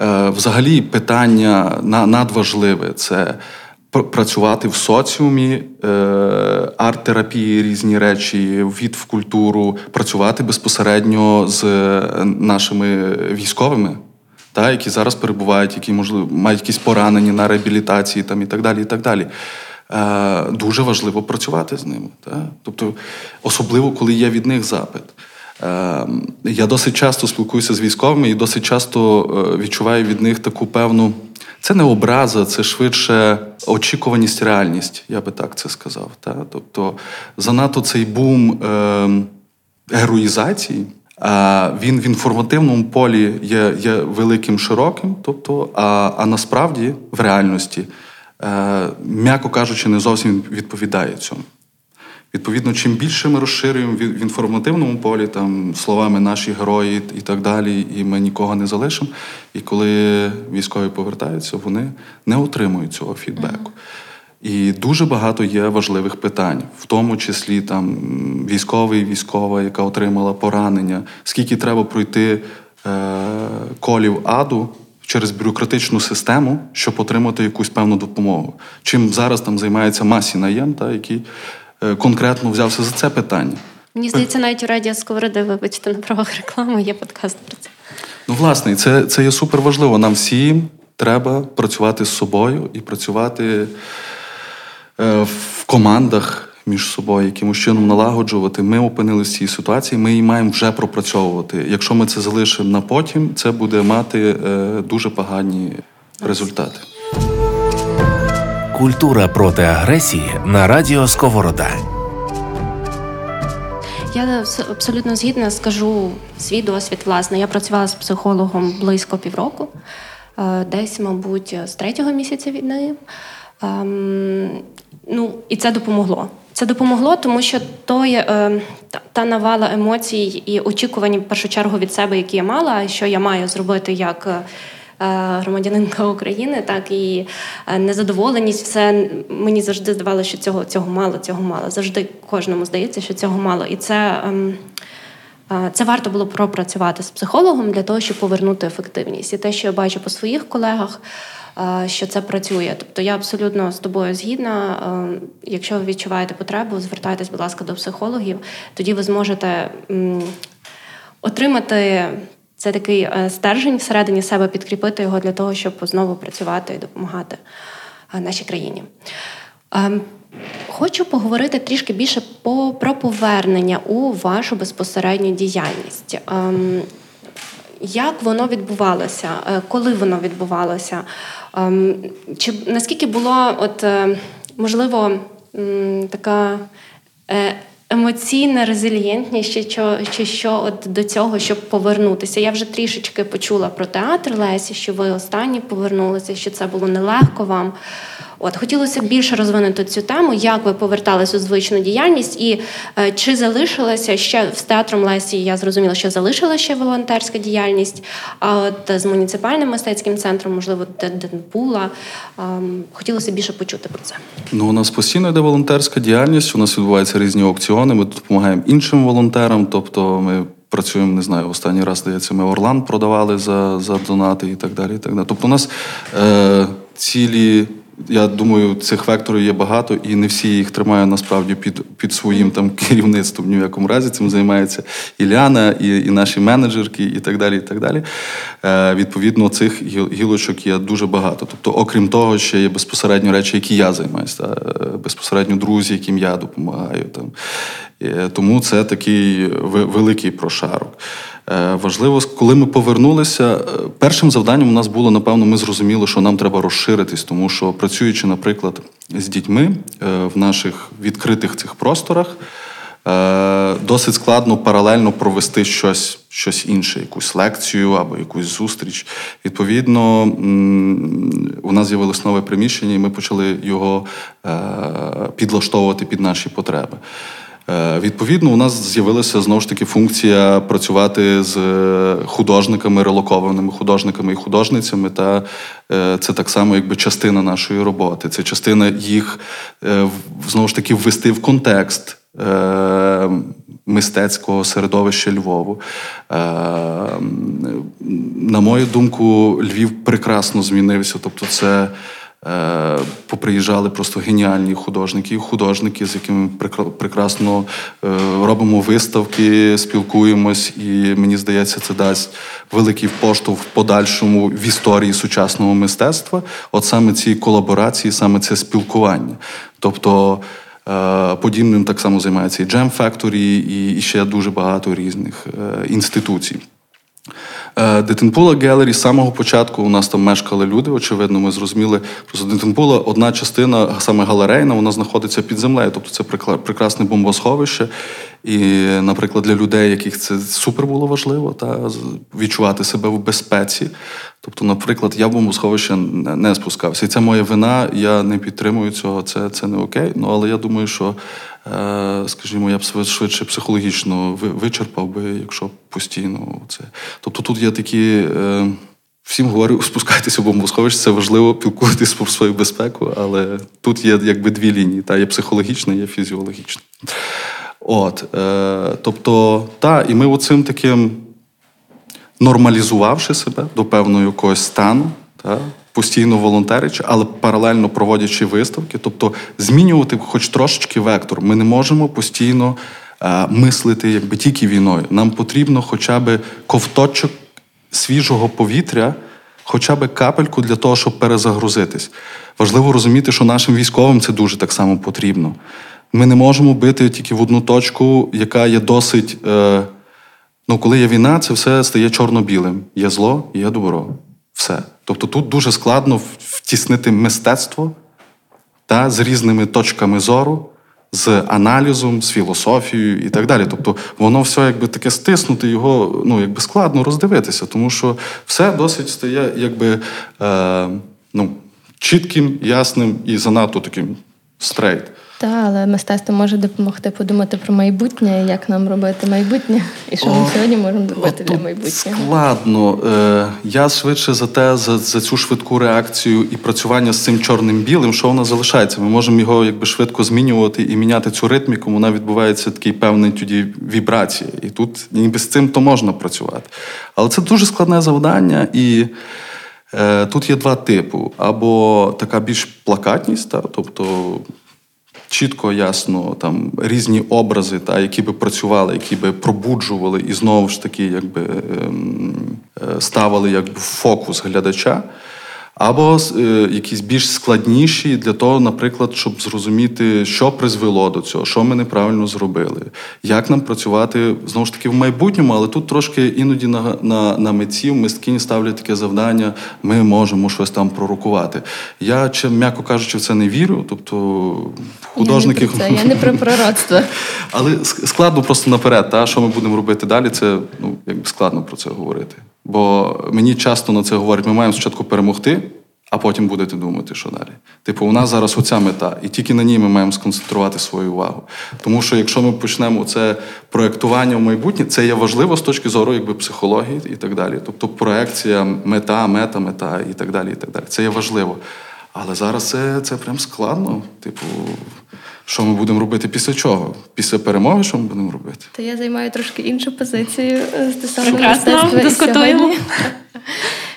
Е, взагалі, питання надважливе це працювати в соціумі, е, арт-терапії, різні речі, від в культуру, працювати безпосередньо з нашими військовими, та, які зараз перебувають, які можливо мають якісь поранення на реабілітації там, і так далі. і так далі. Е, дуже важливо працювати з ними. Та? Тобто, особливо, коли є від них запит. Е, я досить часто спілкуюся з військовими і досить часто відчуваю від них таку певну. Це не образа, це швидше очікуваність, реальність, я би так це сказав. Та? Тобто занадто цей бум е, героїзації, а він в інформативному полі є є великим широким, тобто, а а насправді в реальності, е, м'яко кажучи, не зовсім відповідає цьому. Відповідно, чим більше ми розширюємо в інформативному полі, там словами наші герої і так далі, і ми нікого не залишимо. І коли військові повертаються, вони не отримують цього фідбеку. І дуже багато є важливих питань, в тому числі там військовий, військова, яка отримала поранення, скільки треба пройти е, колів аду через бюрократичну систему, щоб отримати якусь певну допомогу. Чим зараз там займається Масі Наєм, та який конкретно взявся за це питання. Мені здається, навіть у радіо Сковороди, вибачте, на правах реклами є подкаст про це. Ну, власне, це це є супер важливо. Нам всім треба працювати з собою і працювати е, в командах між собою, якимось чином налагоджувати. Ми опинилися в цій ситуації, ми її маємо вже пропрацьовувати. Якщо ми це залишимо на потім, це буде мати е, дуже погані результати. Культура проти агресії на радіо Сковорода. Я абсолютно згідна скажу свій досвід. Власне, я працювала з психологом близько півроку, е, десь, мабуть, з третього місяця війни. Ем, ну, і це допомогло. Це допомогло, тому що той, е, та навала емоцій і очікувань в першу чергу від себе, які я мала, що я маю зробити як е, громадянинка України, так і е, незадоволеність, все мені завжди здавалося, що цього цього мало, цього мало. Завжди кожному здається, що цього мало. І це. Ем, е, це варто було пропрацювати з психологом для того, щоб повернути ефективність. І те, що я бачу по своїх колегах, що це працює. Тобто я абсолютно з тобою згідна. Якщо ви відчуваєте потребу, звертайтесь, будь ласка, до психологів. Тоді ви зможете отримати це такий е, стержень всередині себе підкріпити його для того, щоб знову працювати і допомагати е, нашій країні. Ем, хочу поговорити трішки більше про повернення у вашу безпосередню діяльність. Ем, як воно відбувалося, е, коли воно відбувалося? Ем, чи наскільки було, от можливо, така емоційна резилієнтність, чи чи що от до цього, щоб повернутися. Я вже трішечки почула про театр Лесі, що ви останні повернулися, що це було нелегко вам. От хотілося б більше розвинути цю тему, як ви поверталися у звичну діяльність, і е, чи залишилася ще з театром Лесі? Я зрозуміла, що залишилася ще волонтерська діяльність. А от з муніципальним мистецьким центром, можливо, Денпула. Е, хотілося більше почути про це. Ну, у нас постійно йде волонтерська діяльність. У нас відбуваються різні аукціони. Ми допомагаємо іншим волонтерам, тобто ми. Працюємо, не знаю, останній раз, здається, ми Орлан продавали за за донати і так далі. І так далі. Тобто у нас е, цілі я думаю, цих векторів є багато, і не всі їх тримаю насправді під під своїм там керівництвом. Ні в якому разі цим займається Ілляна, і і наші менеджерки, і так далі. і так далі. Е, Відповідно, цих гілочок є дуже багато. Тобто, окрім того, ще є безпосередньо речі, які я займаюся, е, безпосередньо друзі, яким я допомагаю. Там. Е, тому це такий великий прошарок. Е, важливо, коли ми повернулися, е, першим завданням у нас було, напевно, ми зрозуміли, що нам треба розширитись, тому що працюючи, наприклад, з дітьми е, в наших відкритих цих просторах, досить складно паралельно провести щось щось інше, якусь лекцію або якусь зустріч. Відповідно, у нас з'явилось нове приміщення, і ми почали його підлаштовувати під наші потреби. Е, відповідно, у нас з'явилася знову ж таки функція працювати з е, художниками, релокованими художниками і художницями. Та е, це так само, якби частина нашої роботи. Це частина їх знову ж таки ввести в контекст. Мистецького середовища Львову. На мою думку, Львів прекрасно змінився. Тобто, це поприїжджали просто геніальні художники, художники, з якими прекрасно е, робимо виставки, спілкуємось, і мені здається, це дасть великий поштовх в подальшому в історії сучасного мистецтва. От саме ці колаборації, саме це спілкування. Тобто. Е, подібним так само займається і Jam Factory, і ще дуже багато різних інституцій. Дитинпула Гелері з самого початку у нас там мешкали люди. Очевидно, ми зрозуміли, що Дитинпула одна частина, саме галерейна, вона знаходиться під землею. Тобто це прекрасне бомбосховище. І, наприклад, для людей, яких це супер було важливо, та відчувати себе в безпеці. Тобто, наприклад, я в бомбосховище не спускався. І це моя вина, я не підтримую цього, це це не окей. Ну але я думаю, що Е, скажімо, я б швидше психологічно вичерпав би, якщо постійно це. Тобто тут є такі. Е, всім говорю, спускайтеся в бомбосховище, це важливо, пілкуйтесь про свою безпеку, але тут є якби дві лінії: та є психологічна, є фізіологічна. От, е, Тобто, та, і ми оцим таким нормалізувавши себе до певного якогось стану, та, постійно волонтеричі, але паралельно проводячи виставки, тобто змінювати хоч трошечки вектор. Ми не можемо постійно е, мислити якби тільки війною. Нам потрібно хоча б ковточок свіжого повітря, хоча б капельку для того, щоб перезагрузитись. Важливо розуміти, що нашим військовим це дуже так само потрібно. Ми не можемо бити тільки в одну точку, яка є досить. Е, Ну, коли є війна, це все стає чорно-білим. Є зло, є добро. Все. Тобто тут дуже складно втіснити мистецтво та, з різними точками зору, з аналізом, з філософією і так далі. Тобто воно все якби таке стиснути, його ну, якби складно роздивитися, тому що все досить стає якби е, ну, чітким, ясним і занадто таким straight. Так, але мистецтво може допомогти подумати про майбутнє, як нам робити майбутнє, і що ми сьогодні можемо зробити для майбутнього. Складно. Е, я швидше за те, за за цю швидку реакцію і працювання з цим чорним-білим, що воно залишається. Ми можемо його якби швидко змінювати і міняти цю ритміку, вона відбувається такий певний тоді вібрація. І тут ніби з цим то можна працювати. Але це дуже складне завдання і. Е, тут є два типи: або така більш плакатність, та, тобто чітко, ясно там різні образи, та, які би працювали, які би пробуджували і знову ж таки якби ем, е, ставили якби в фокус глядача. Або е, якісь більш складніші для того, наприклад, щоб зрозуміти, що призвело до цього, що ми неправильно зробили, як нам працювати знову ж таки в майбутньому, але тут трошки іноді на на, на митців мисткині ставлять таке завдання, ми можемо щось там пророкувати. Я, чи, м'яко кажучи, в це не вірю. Тобто художники. Я не про це, я не про пророцтво. Але складно просто наперед, та, що ми будемо робити далі, це ну, якби складно про це говорити. Бо мені часто на це говорять, ми маємо спочатку перемогти, а потім будете думати, що далі. Типу, у нас зараз оця мета, і тільки на ній ми маємо сконцентрувати свою увагу. Тому що якщо ми почнемо це проєктування в майбутнє, це є важливо з точки зору якби, психології і так далі. Тобто проекція, мета, мета, мета і так далі. і так далі. Це є важливо. Але зараз це це прям складно. Типу, що ми будемо робити після чого? Після перемоги, що ми будемо робити? То я займаю трошки іншу позицію е, стосовно мистецтва дискутуємо.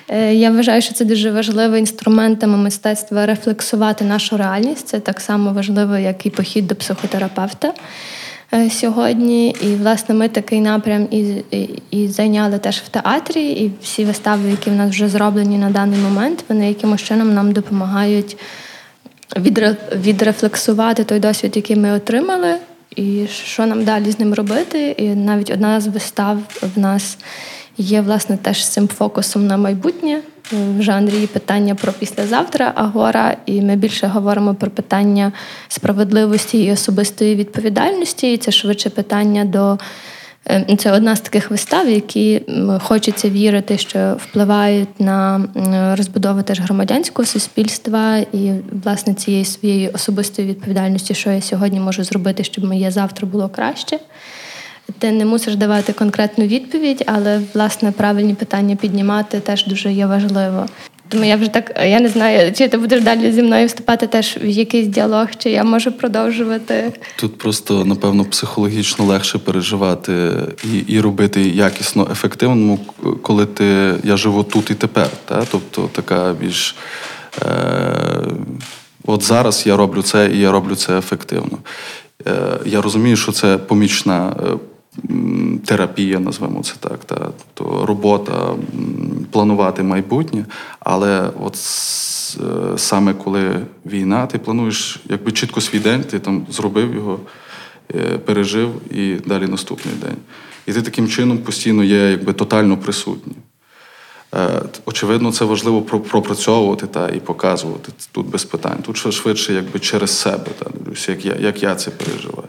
Е, я вважаю, що це дуже важливо інструментами мистецтва рефлексувати нашу реальність. Це так само важливо, як і похід до психотерапевта. Е, сьогодні. І, власне, ми такий напрям і, і і, зайняли теж в театрі, і всі вистави, які в нас вже зроблені на даний момент, вони якимось чином нам допомагають відрефлексувати той досвід, який ми отримали, і що нам далі з ним робити. І навіть одна з вистав в нас є власне теж з цим фокусом на майбутнє. В жанрі питання про післязавтра Агора, і ми більше говоримо про питання справедливості і особистої відповідальності. І це швидше питання до це одна з таких вистав, які хочеться вірити, що впливають на розбудову теж громадянського суспільства і власне цієї своєї особистої відповідальності, що я сьогодні можу зробити, щоб моє завтра було краще. Ти не мусиш давати конкретну відповідь, але власне правильні питання піднімати теж дуже є важливо. Тому я вже так я не знаю, чи ти будеш далі зі мною вступати теж в якийсь діалог, чи я можу продовжувати. Тут просто напевно психологічно легше переживати і і робити якісно, ефективно, коли ти я живу тут і тепер. Та? Тобто така більш е, от зараз я роблю це і я роблю це ефективно. Е, Я розумію, що це помічна. Терапія, назвемо це так, та то робота планувати майбутнє, але от е, саме коли війна, ти плануєш якби чітко свій день, ти там зробив його, е, пережив і далі наступний день. І ти таким чином постійно є якби тотально присутній. Е, очевидно, це важливо пропрацьовувати та і показувати тут без питань. Тут швидше, якби через себе та дивлюся, як я, як я це переживаю.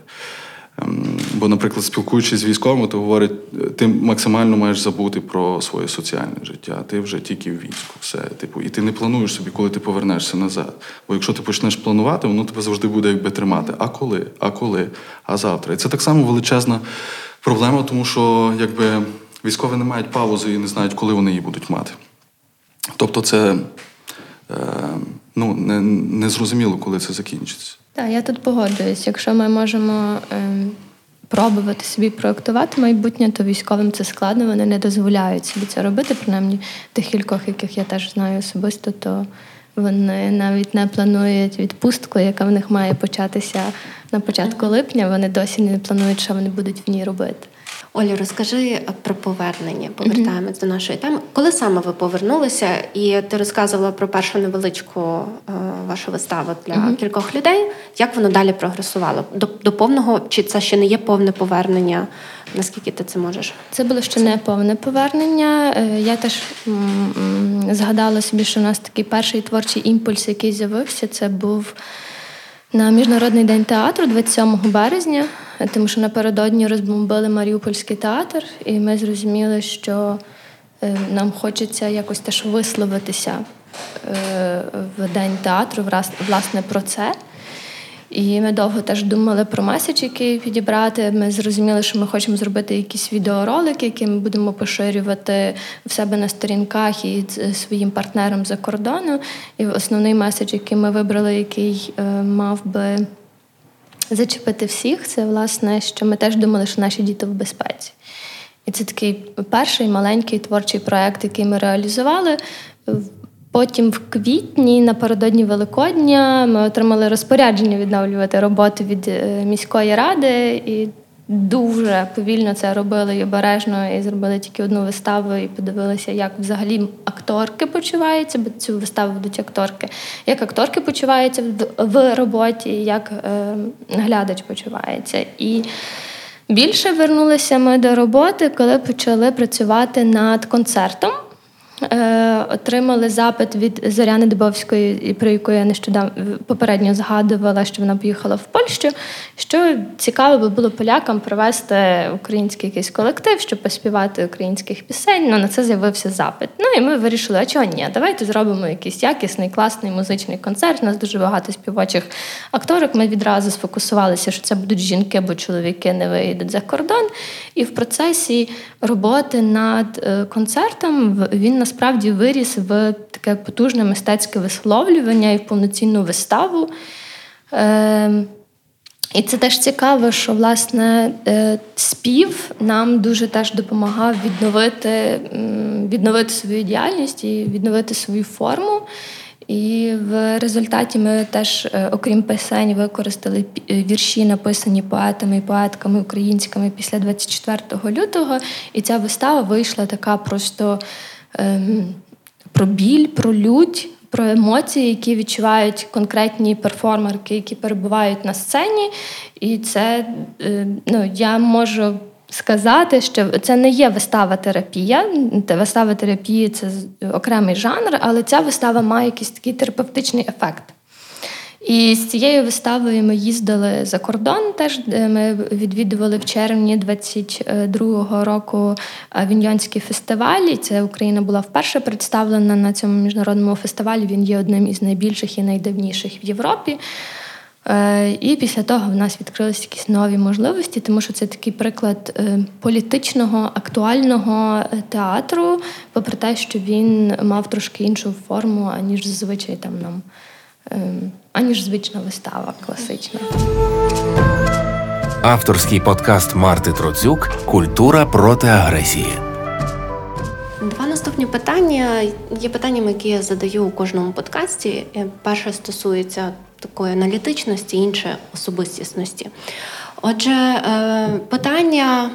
Ем, бо, наприклад, спілкуючись з військовими, то говорять, ти максимально маєш забути про своє соціальне життя. Ти вже тільки в війську. Все, типу, і ти не плануєш собі, коли ти повернешся назад. Бо якщо ти почнеш планувати, воно тебе завжди буде якби тримати. А коли? А коли? А завтра? І це так само величезна проблема, тому що якби військові не мають паузи і не знають, коли вони її будуть мати. Тобто, це е, ну, не, не зрозуміло, коли це закінчиться. Так, я тут погоджуюсь. Якщо ми можемо е, пробувати собі проектувати майбутнє, то військовим це складно, вони не дозволяють собі це робити. Принаймні тих кількох, яких я теж знаю особисто, то вони навіть не планують відпустку, яка в них має початися на початку липня. Вони досі не планують, що вони будуть в ній робити. Оля, розкажи про повернення. Повертаємось mm-hmm. до нашої теми. Коли саме ви повернулися, і ти розказувала про першу невеличку е, вашу виставу для mm-hmm. кількох людей. Як воно далі прогресувало? До, до повного чи це ще не є повне повернення? Наскільки ти це можеш? Це було ще не повне повернення. Е, я теж згадала собі, що у нас такий перший творчий імпульс, який з'явився, це був. На міжнародний день театру 27 березня, тому що напередодні розбомбили Маріупольський театр, і ми зрозуміли, що е, нам хочеться якось теж висловитися е, в день театру, власне, про це. І ми довго теж думали про меседж, який підібрати. Ми зрозуміли, що ми хочемо зробити якісь відеоролики, які ми будемо поширювати в себе на сторінках і своїм партнерам за кордону. І основний меседж, який ми вибрали, який е, мав би зачепити всіх, це власне, що ми теж думали, що наші діти в безпеці. І це такий перший маленький творчий проект, який ми реалізували. Потім в квітні, напередодні Великодня, ми отримали розпорядження відновлювати роботу від е, міської ради, і дуже повільно це робили і обережно, і зробили тільки одну виставу, і подивилися, як взагалі акторки почуваються, бо цю виставу ведуть акторки, як акторки почуваються в роботі, як е, глядач почувається. І більше вернулися ми до роботи, коли почали працювати над концертом. Е, отримали запит від Зоряни Дубовської, про яку я нещодавно попередньо згадувала, що вона поїхала в Польщу. Що цікаво би було полякам провести український якийсь колектив, щоб поспівати українських пісень. Ну на це з'явився запит. Ну і ми вирішили, а чого ні? Давайте зробимо якийсь якісний, класний музичний концерт. У нас дуже багато співочих акторок. Ми відразу сфокусувалися, що це будуть жінки, бо чоловіки не виїдуть за кордон. І в процесі роботи над е, концертом він насправді виріс в таке потужне мистецьке висловлювання і в повноцінну виставу. Е, і це теж цікаво, що власне е, спів нам дуже теж допомагав відновити відновити свою діяльність і відновити свою форму. І в результаті ми теж, е, окрім писань, використали вірші, написані поетами і поетками українськими після 24 лютого. І ця вистава вийшла така просто ем, про біль, про лють, про емоції, які відчувають конкретні перформерки, які перебувають на сцені. І це е, ну, я можу. Сказати, що це не є вистава терапія. Вистава терапії це окремий жанр, але ця вистава має якийсь такий терапевтичний ефект. І з цією виставою ми їздили за кордон. Теж ми відвідували в червні 22-го року Віньйонський фестиваль. І Це Україна була вперше представлена на цьому міжнародному фестивалі. Він є одним із найбільших і найдавніших в Європі. Е, і після того в нас відкрилися якісь нові можливості, тому що це такий приклад е, політичного, актуального е, театру, попри те, що він мав трошки іншу форму, аніж зазвичай там нам. Ем, аніж звична вистава класична. Авторський подкаст Марти Троцюк Культура проти агресії. Два наступні питання є питаннями, які я задаю у кожному подкасті. Перше стосується такої аналітичності, інше особистісності. Отже, е, питання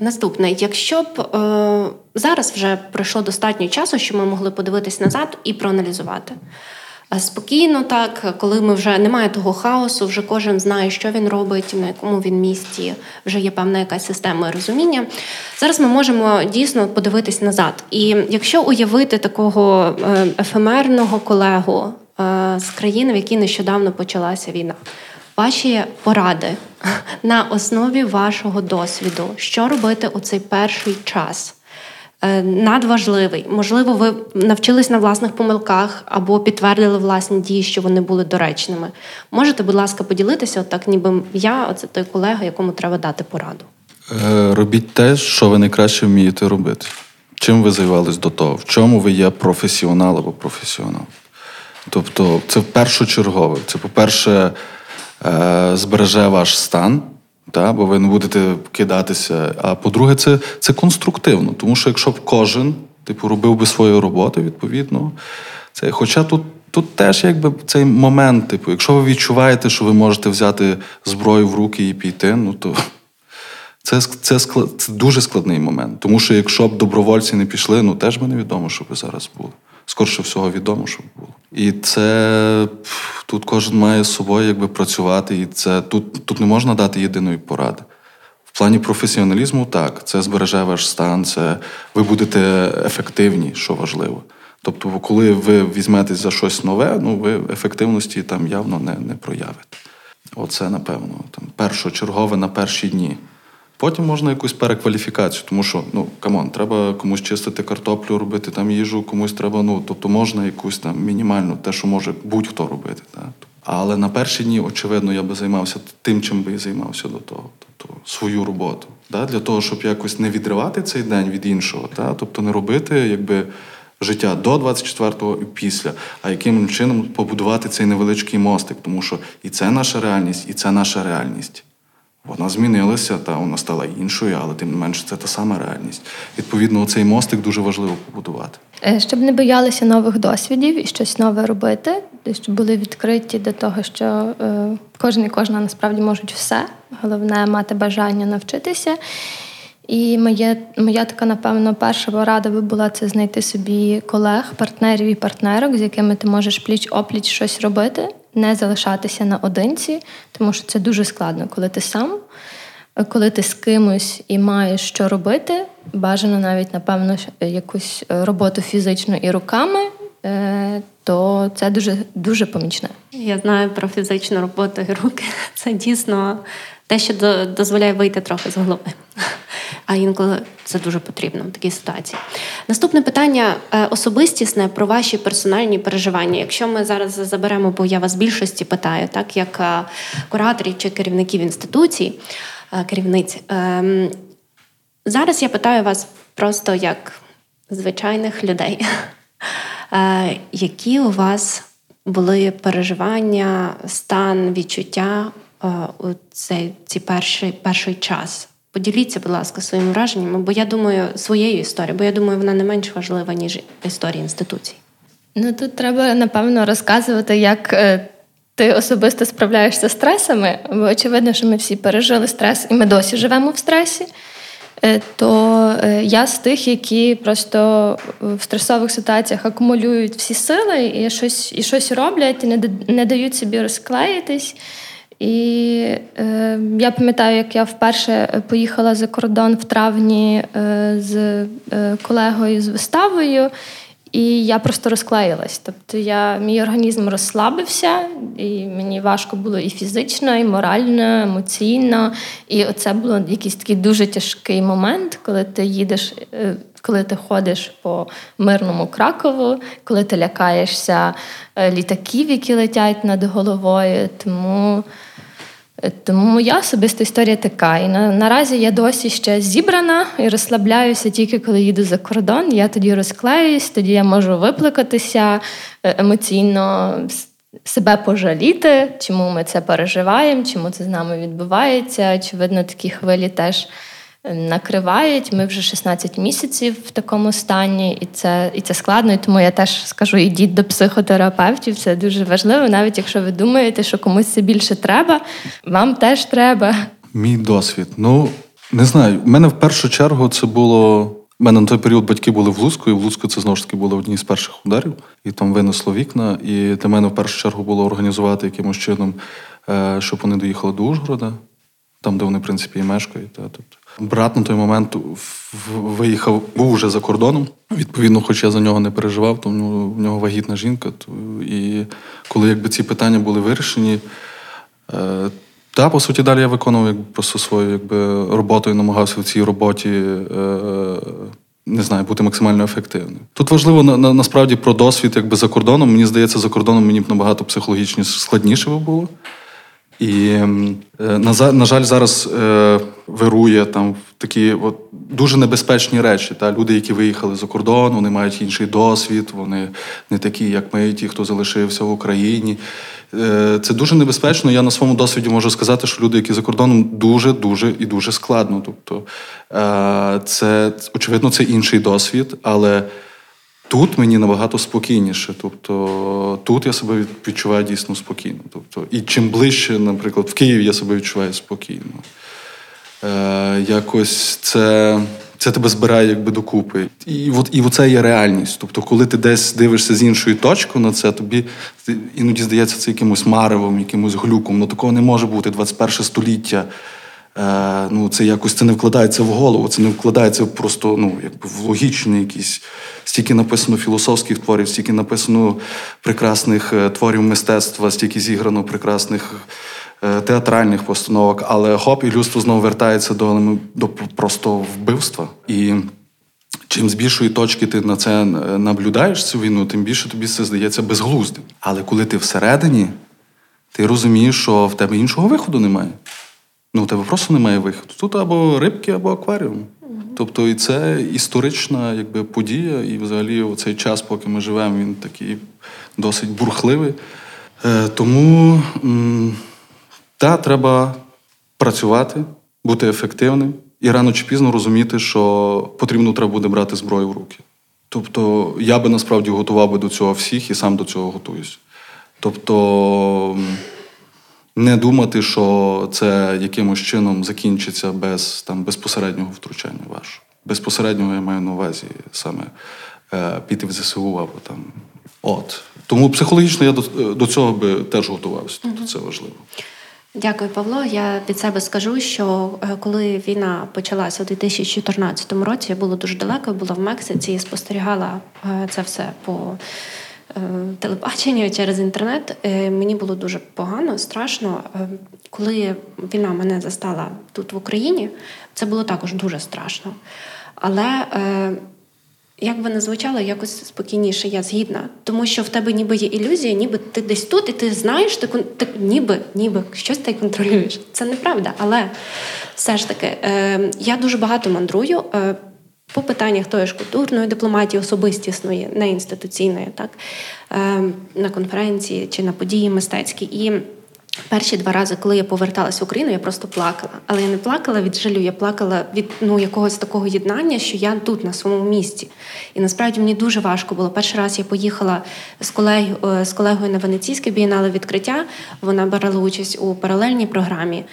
наступне: якщо б е, зараз вже пройшло достатньо часу, щоб ми могли подивитись назад і проаналізувати. Спокійно, так, коли ми вже немає того хаосу, вже кожен знає, що він робить, на якому він місці, вже є певна якась система розуміння. Зараз ми можемо дійсно подивитись назад. І якщо уявити такого е, ефемерного колегу е, з країни, в якій нещодавно почалася війна, ваші поради на основі вашого досвіду, що робити у цей перший час? Е, надважливий. Можливо, ви навчились на власних помилках або підтвердили власні дії, що вони були доречними. Можете, будь ласка, поділитися, отак, ніби я, оце той колега, якому треба дати пораду. Е, робіть те, що ви найкраще вмієте робити. Чим ви займались до того? В чому ви є професіонал або професіонал? Тобто, це першочергове. Це, по-перше, е, збереже ваш стан. Та, бо ви не будете кидатися. А по-друге, це це конструктивно. Тому що якщо б кожен типу, робив би свою роботу, відповідно, це. Хоча тут тут теж якби цей момент, типу, якщо ви відчуваєте, що ви можете взяти зброю в руки і піти, ну то це це, склад, це дуже складний момент. Тому що якщо б добровольці не пішли, ну теж би невідомо, що би зараз було. Скорше всього відомо, що б було. І це тут кожен має з собою якби працювати, і це тут тут не можна дати єдиної поради. В плані професіоналізму так, це збереже ваш стан, це ви будете ефективні, що важливо. Тобто, коли ви візьметесь за щось нове, ну ви ефективності там явно не не проявите. Оце, напевно, там першочергове на перші дні. Потім можна якусь перекваліфікацію, тому що ну come on, треба комусь чистити картоплю, робити там їжу, комусь треба. Ну тобто можна якусь там мінімальну, те, що може будь-хто робити. Так? Але на перші дні, очевидно, я би займався тим, чим би і займався до того, тобто свою роботу. Да? Для того, щоб якось не відривати цей день від іншого, да? тобто не робити якби життя до 24-го і після, а яким чином побудувати цей невеличкий мостик, тому що і це наша реальність, і це наша реальність. Вона змінилася, та вона стала іншою, але тим не менше це та сама реальність. Відповідно, цей мостик дуже важливо побудувати. Е, щоб не боялися нових досвідів і щось нове робити, щоб були відкриті до того, що е, кожен і кожна насправді можуть все. Головне мати бажання навчитися. І моє, моя така, напевно, перша порада би була це знайти собі колег, партнерів і партнерок, з якими ти можеш пліч опліч щось робити, не залишатися наодинці, тому що це дуже складно, коли ти сам, коли ти з кимось і маєш що робити, бажано навіть, напевно, якусь роботу фізично і руками. Е, то це дуже дуже помічне. Я знаю про фізичну роботу і руки. Це дійсно те, що дозволяє вийти трохи з голови а інколи це дуже потрібно в такій ситуації. Наступне питання е, особистісне про ваші персональні переживання. Якщо ми зараз заберемо, бо я вас більшості питаю, так як е, кураторів чи керівників інституцій, е, керівниць. Ем, зараз я питаю вас просто як звичайних людей, які у вас були переживання, стан, відчуття у цей, цей перший, перший час? Поділіться, будь ласка, своїми враженнями, бо я думаю, своєю історією, бо я думаю, вона не менш важлива, ніж історія інституцій. Ну тут треба напевно розказувати, як е, ти особисто справляєшся з стресами, бо очевидно, що ми всі пережили стрес, і ми досі живемо в стресі. Е, то е, я з тих, які просто в стресових ситуаціях акумулюють всі сили і щось і щось роблять, і не не дають собі розклеїтись. І е, я пам'ятаю, як я вперше поїхала за кордон в травні е, з е, колегою з виставою, і я просто розклеїлась. Тобто я, мій організм розслабився, і мені важко було і фізично, і морально, і емоційно. І оце було якийсь такий дуже тяжкий момент, коли ти їдеш. Е, коли ти ходиш по мирному Кракову, коли ти лякаєшся е, літаків, які летять над головою. Тому тому моя особиста історія така. І на, наразі я досі ще зібрана і розслабляюся тільки коли їду за кордон. Я тоді розклеюсь, тоді я можу виплакатися е, емоційно, себе пожаліти, чому ми це переживаємо, чому це з нами відбувається. Очевидно, такі хвилі теж накривають. Ми вже 16 місяців в такому стані, і це і це складно. І тому я теж скажу: ідіть до психотерапевтів. Це дуже важливо, навіть якщо ви думаєте, що комусь це більше треба, вам теж треба. Мій досвід. Ну не знаю. У мене в першу чергу це було. У мене на той період батьки були в Луцьку, і в Луцьку це знову ж таки було одні з перших ударів, і там винесло вікна. І для мене в першу чергу було організувати якимось чином, е, щоб вони доїхали до Ужгорода, там, де вони, в принципі, і мешкають. Тобто Брат на той момент виїхав, був вже за кордоном. Відповідно, хоч я за нього не переживав, то в нього вагітна жінка. І коли якби ці питання були вирішені, е, та, по суті, далі я виконував якби, просто свою якби, роботу і намагався в цій роботі. Е, не знаю, бути максимально ефективним. Тут важливо на, на, насправді про досвід якби за кордоном. Мені здається, за кордоном мені б набагато психологічно складніше було. І, е, на на жаль, зараз е, вирує там такі от дуже небезпечні речі. Та Люди, які виїхали за кордон, вони мають інший досвід, вони не такі, як ми, ті, хто залишився в Україні. Е, це дуже небезпечно. Я на своєму досвіді можу сказати, що люди, які за кордоном, дуже, дуже і дуже складно. Тобто, це очевидно, це інший досвід, але. Тут мені набагато спокійніше. Тобто тут я себе відчуваю дійсно спокійно. Тобто, І чим ближче, наприклад, в Києві я себе відчуваю спокійно. Е, Якось це це тебе збирає якби докупи. І от, і оце є реальність. Тобто, коли ти десь дивишся з іншої точки на це, тобі іноді здається це якимось маревом, якимось глюком. Ну такого не може бути 21 століття. Е, ну, Це якось це не вкладається в голову, це не вкладається просто ну, якби в логічний якийсь. Стільки написано філософських творів, стільки написано прекрасних е, творів мистецтва, стільки зіграно прекрасних е, театральних постановок, але хоп, і людство знову вертається до до просто вбивства. І чим з більшої точки ти на це наблюдаєш цю війну, тим більше тобі це здається безглуздим. Але коли ти всередині, ти розумієш, що в тебе іншого виходу немає. Ну, у тебе просто немає виходу. Тут або рибки, або акваріум. Тобто, і це історична якби, подія, і взагалі цей час, поки ми живемо, він такий досить бурхливий. Е, Тому м- та треба працювати, бути ефективним і рано чи пізно розуміти, що потрібно треба буде брати зброю в руки. Тобто я би насправді готував би до цього всіх і сам до цього готуюсь. Тобто не думати, що це якимось чином закінчиться без там, безпосереднього втручання вашого. Безпосереднього я маю на увазі саме е, піти в ЗСУ або там. От. Тому психологічно я до, до цього би теж готувався. Тобто це важливо. Дякую, Павло. Я від себе скажу, що е, коли війна почалася у 2014 році, я була дуже далеко, була в Мексиці і спостерігала е, це все по е, телебаченню через інтернет. Мені було дуже погано, страшно. Коли війна мене застала тут в Україні, це було також дуже страшно. Але як би не звучало, якось спокійніше, я згідна. Тому що в тебе ніби є ілюзія, ніби ти десь тут, і ти знаєш, ти, ти ніби ніби щось ти контролюєш. Це неправда. Але все ж таки, е, я дуже багато мандрую е, по питаннях тої ж культурної дипломатії, особистісної, не інституційної, так, е, на конференції чи на події мистецькі. І Перші два рази, коли я поверталася в Україну, я просто плакала. Але я не плакала від жалю, я плакала від ну, якогось такого єднання, що я тут, на своєму місці. І насправді мені дуже важко було. Перший раз я поїхала з колегою, е, з колегою на Венеційське бієнале відкриття. Вона брала участь у паралельній програмі.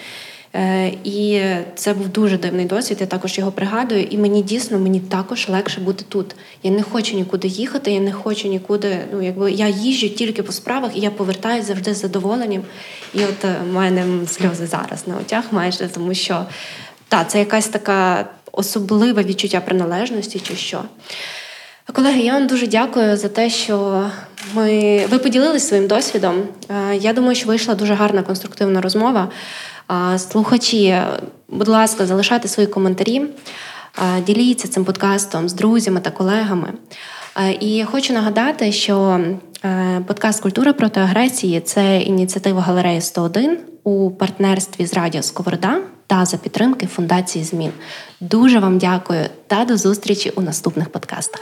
Е, і це був дуже дивний досвід. Я також його пригадую. І мені дійсно мені також легше бути тут. Я не хочу нікуди їхати, я не хочу нікуди. Ну якби я їжджу тільки по справах, і я повертаюся завжди з задоволенням. І от е, в мене сльози зараз на очах, майже тому що так, це якась така особливе відчуття приналежності, чи що. Колеги, я вам дуже дякую за те, що ми ви поділилися своїм досвідом. Е, я думаю, що вийшла дуже гарна конструктивна розмова. Слухачі, будь ласка, залишайте свої коментарі, діліться цим подкастом з друзями та колегами. І хочу нагадати, що подкаст Культура проти агресії це ініціатива галереї 101 у партнерстві з Радіо Сковорода та за підтримки Фундації Змін. Дуже вам дякую та до зустрічі у наступних подкастах.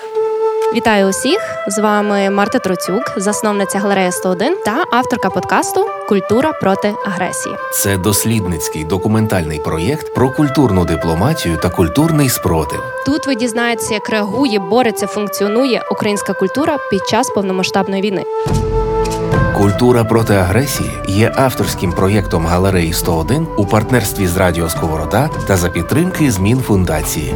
Вітаю усіх! З вами Марта Троцюк, засновниця галереї 101 та авторка подкасту Культура проти агресії. Це дослідницький документальний проєкт про культурну дипломатію та культурний спротив. Тут ви дізнаєтеся, як реагує, бореться, функціонує українська культура під час повномасштабної війни. Культура проти агресії є авторським проєктом галереї 101 у партнерстві з Радіо Сковорода та за підтримки змін фундації.